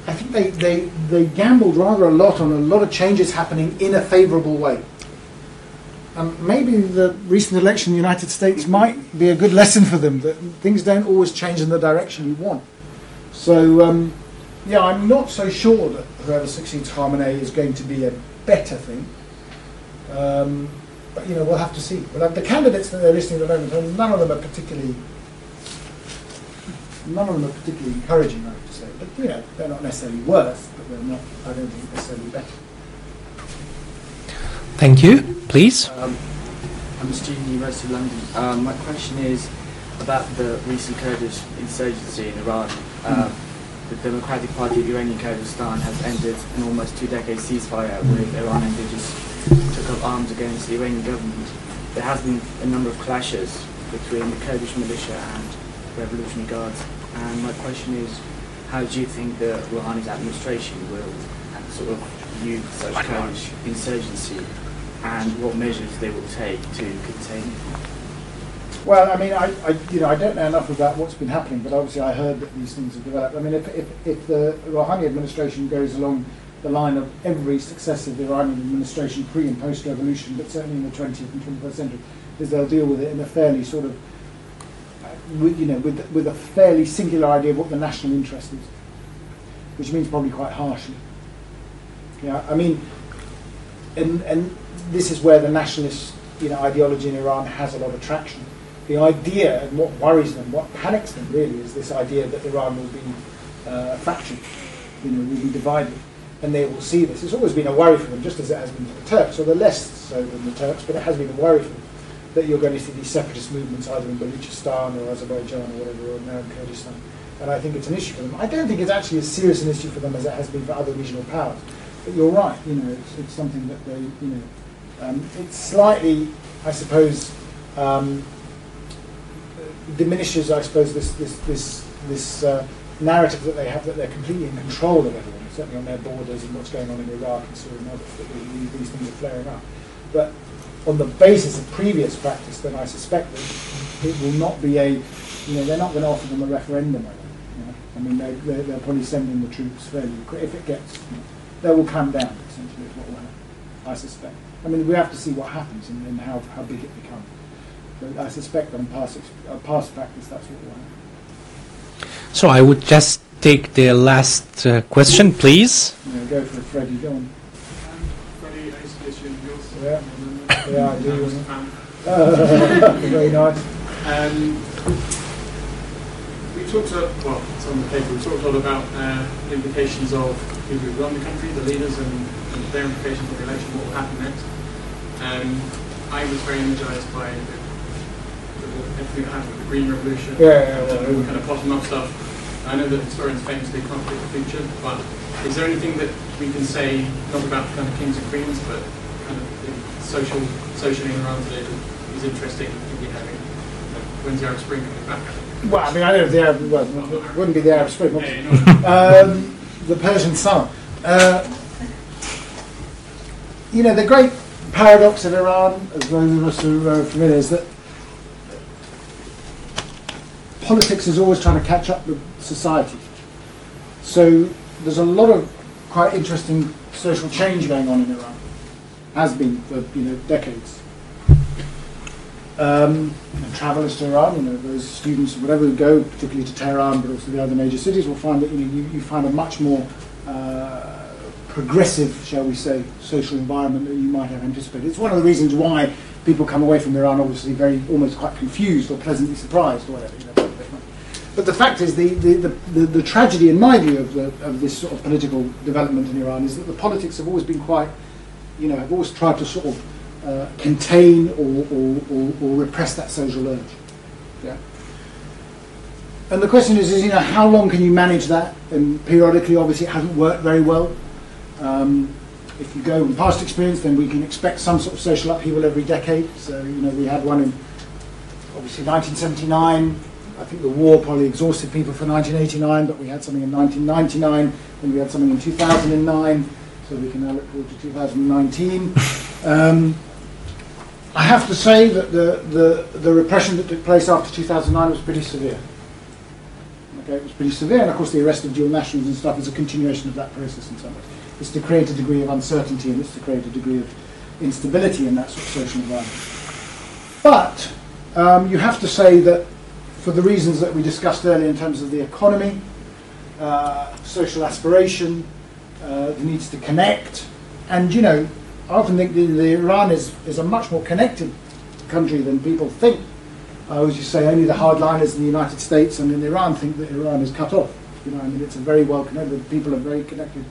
I think they, they they gambled rather a lot on a lot of changes happening in a favourable way. And maybe the recent election in the United States might be a good lesson for them that things don't always change in the direction you want. So, um, yeah, I'm not so sure that whoever succeeds Khamenei is going to be a better thing. Um, but, you know, we'll have to see. But the candidates that they're listing at the moment, none of them are particularly, none of them are particularly encouraging, I have to say. But, you know, they're not necessarily worse, but they're not, I don't think, necessarily better. Thank you. Please. Um, I'm a student at the University of London. Um, my question is about the recent Kurdish insurgency in Iran. Um, the Democratic Party of Iranian Kurdistan has ended an almost two-decade ceasefire with Iran and they just took up arms against the Iranian government. There has been a number of clashes between the Kurdish militia and Revolutionary Guards. And my question is, how do you think the Rouhani's administration will sort of view such Kurdish insurgency and what measures they will take to contain it? Well, I mean, I, I, you know, I don't know enough about what's been happening, but obviously I heard that these things have developed. I mean, if, if, if the Rouhani administration goes along the line of every successive Iranian administration pre and post revolution, but certainly in the 20th and 21st century, is they'll deal with it in a fairly sort of, with, you know, with, with a fairly singular idea of what the national interest is, which means probably quite harshly. Yeah, I mean, and, and this is where the nationalist you know, ideology in Iran has a lot of traction. The idea and what worries them, what panics them really, is this idea that Iran will be uh, fractured, you know, will be divided. And they will see this. It's always been a worry for them, just as it has been for the Turks, or the less so than the Turks, but it has been a worry for them that you're going to see these separatist movements either in Balochistan or Azerbaijan or whatever, or now in Kurdistan. And I think it's an issue for them. I don't think it's actually as serious an issue for them as it has been for other regional powers. But you're right, you know, it's, it's something that they, you know, um, it's slightly, I suppose, um, diminishes, I suppose, this this this this uh, narrative that they have that they're completely in control of everything, certainly on their borders and what's going on in Iraq and Syria and others, these, things are flaring up. But on the basis of previous practice, then I suspect that it will not be a, you know, they're not going to offer them a referendum. You know? I mean, they, they're, they're probably sending the troops fairly quick. If it gets, you know, they will clamp down, essentially, is what will happen, I suspect. I mean, we have to see what happens and, and how, how big it becomes. But I suspect on past, uh, past practice, that's what will happen. So I would just take the last uh, question, please. You know, go for Freddie, go on. Freddie, I used to listen to. Yeah. Yeah, I do. Was a fan. Uh, very nice. Um, we talked a well, it's on the paper. We talked a lot about uh, the implications of people who run the country, the leaders, and, and their implications for the election. What will happen next? Um, I was very energised by the, the, everything that happened with the Green Revolution, Yeah, yeah, well, and all the kind of bottom-up stuff. I know that historians famously can't predict the future, but is there anything that we can say, not about the kind of kings and queens, but kind of the social, socially around today that is interesting in be having? Like, when's the Arab Spring coming back? Well, I mean, I don't know if the Arab, well, it wouldn't be the Arab Spring, Yeah, obviously. you know. um, the Persian summer. Uh, you know, the great paradox of Iran, as those of us who are familiar, is that politics is always trying to catch up with society. So there's a lot of quite interesting social change going on in Iran. Has been for you know decades. Um, and travellers to Iran, you know, those students, whatever who go, particularly to Tehran, but also the other major cities, will find that you know you, you find a much more uh, progressive, shall we say, social environment that you might have anticipated. It's one of the reasons why people come away from Iran obviously very, almost quite confused or pleasantly surprised or whatever. You know, but the fact is, the, the, the, the, tragedy, in my view, of, the, of this sort of political development in Iran is that the politics have always been quite, you know, have always tried to sort of uh, contain or, or, or, or repress that social urge. Yeah. And the question is, is, you know, how long can you manage that? And periodically, obviously, it hasn't worked very well. Um, if you go from past experience, then we can expect some sort of social upheaval every decade. So, you know, we had one in obviously 1979. I think the war probably exhausted people for 1989, but we had something in 1999, and we had something in 2009. So we can now look forward to 2019. Um, I have to say that the, the, the repression that took place after 2009 was pretty severe. Okay, it was pretty severe, and of course the arrest of dual nationals and stuff is a continuation of that process in some ways. It's to create a degree of uncertainty and it's to create a degree of instability in that sort of social environment. But um, you have to say that for the reasons that we discussed earlier in terms of the economy, uh, social aspiration, uh, the needs to connect, and you know, I often think that the Iran is, is a much more connected country than people think. I always just say only the hardliners in the United States and in Iran think that Iran is cut off. You know, I mean, it's a very well connected. People are very connected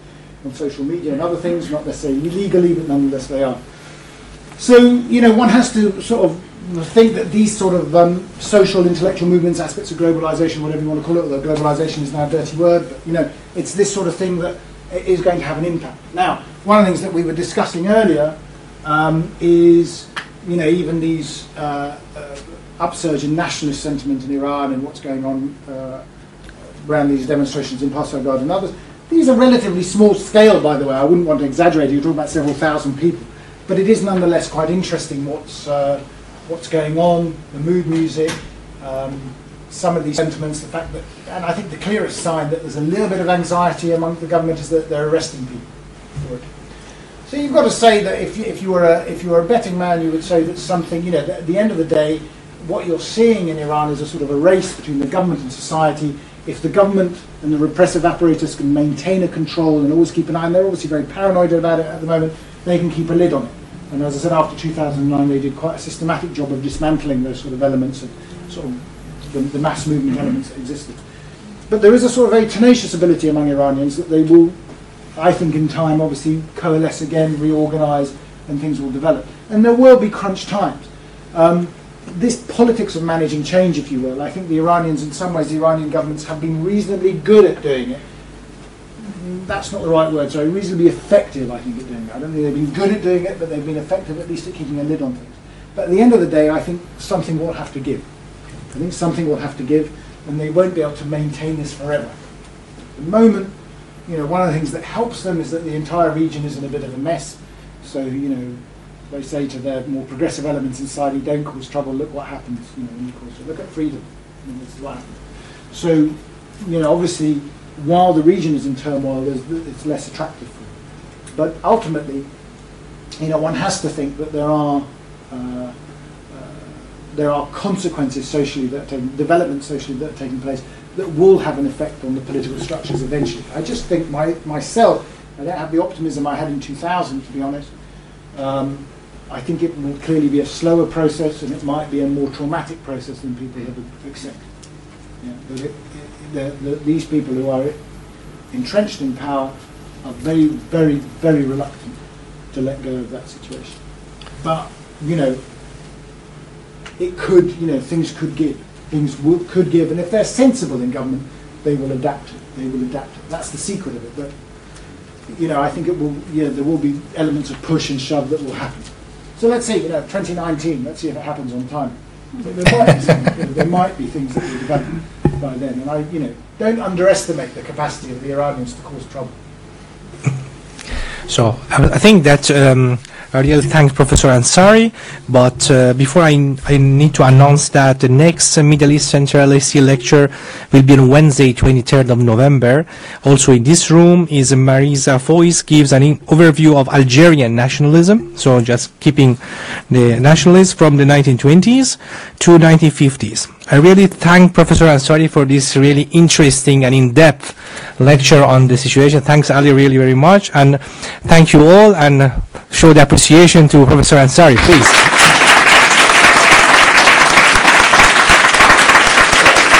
on social media and other things, not necessarily illegally, but nonetheless they are. So, you know, one has to sort of think that these sort of um, social intellectual movements, aspects of globalization, whatever you want to call it, although globalization is now a dirty word, but, you know, it's this sort of thing that is going to have an impact. Now, one of the things that we were discussing earlier um, is, you know, even these uh, uh, upsurge in nationalist sentiment in Iran and what's going on uh, around these demonstrations in Pasargad and others. These are relatively small scale, by the way. I wouldn't want to exaggerate. You're talking about several thousand people, but it is nonetheless quite interesting what's uh, what's going on, the mood music, um, some of these sentiments, the fact that, and I think the clearest sign that there's a little bit of anxiety among the government is that they're arresting people for it. So you've got to say that if you, if you were a if you were a betting man, you would say that something, you know, at the end of the day, what you're seeing in Iran is a sort of a race between the government and society. If the government and the repressive apparatus can maintain a control and always keep an eye, and they're obviously very paranoid about it at the moment, they can keep a lid on it. And as I said, after 2009, they did quite a systematic job of dismantling those sort of elements of sort of the, the mass movement elements that existed. But there is a sort of very tenacious ability among Iranians that they will I think in time, obviously, coalesce again, reorganise, and things will develop. And there will be crunch times. Um, this politics of managing change, if you will, I think the Iranians, in some ways, the Iranian governments have been reasonably good at doing it. That's not the right word, sorry, reasonably effective, I think, at doing it. I don't think they've been good at doing it, but they've been effective at least at keeping a lid on things. But at the end of the day, I think something will have to give. I think something will have to give, and they won't be able to maintain this forever. At the moment, you know, one of the things that helps them is that the entire region is in a bit of a mess. So, you know, they say to their more progressive elements inside, don't cause trouble, look what happens, you know, when you cause trouble. Look at freedom. You this is what happens. So, you know, obviously, while the region is in turmoil, it's less attractive for them. But ultimately, you know, one has to think that there are uh, uh, there are consequences socially that developments socially that are taking place that will have an effect on the political structures eventually. I just think my, myself, I don't have the optimism I had in 2000, to be honest. Um, I think it will clearly be a slower process and it might be a more traumatic process than people have accepted. Yeah, the, the, these people who are entrenched in power are very, very, very reluctant to let go of that situation. But you know, it could, you know, things could give. Things could give, and if they're sensible in government, they will adapt. They will adapt. That's the secret of it. But, you know, I think it will, yeah, there will be elements of push and shove that will happen. So let's see, you know, 2019, let's see if it happens on time. But there might be, some, you know, there might be things that will develop by then. And I, you know, don't underestimate the capacity of the Iranians to cause trouble. So I, think that um, I really thank Professor Ansari, but uh, before I, I need to announce that the next Middle East Central LSE lecture will be on Wednesday, 23rd of November. Also in this room is Marisa Fois gives an overview of Algerian nationalism, so just keeping the nationalists from the 1920s to 1950s. I really thank Professor Ansari for this really interesting and in-depth lecture on the situation. Thanks Ali really very much and thank you all and show the appreciation to Professor Ansari, please.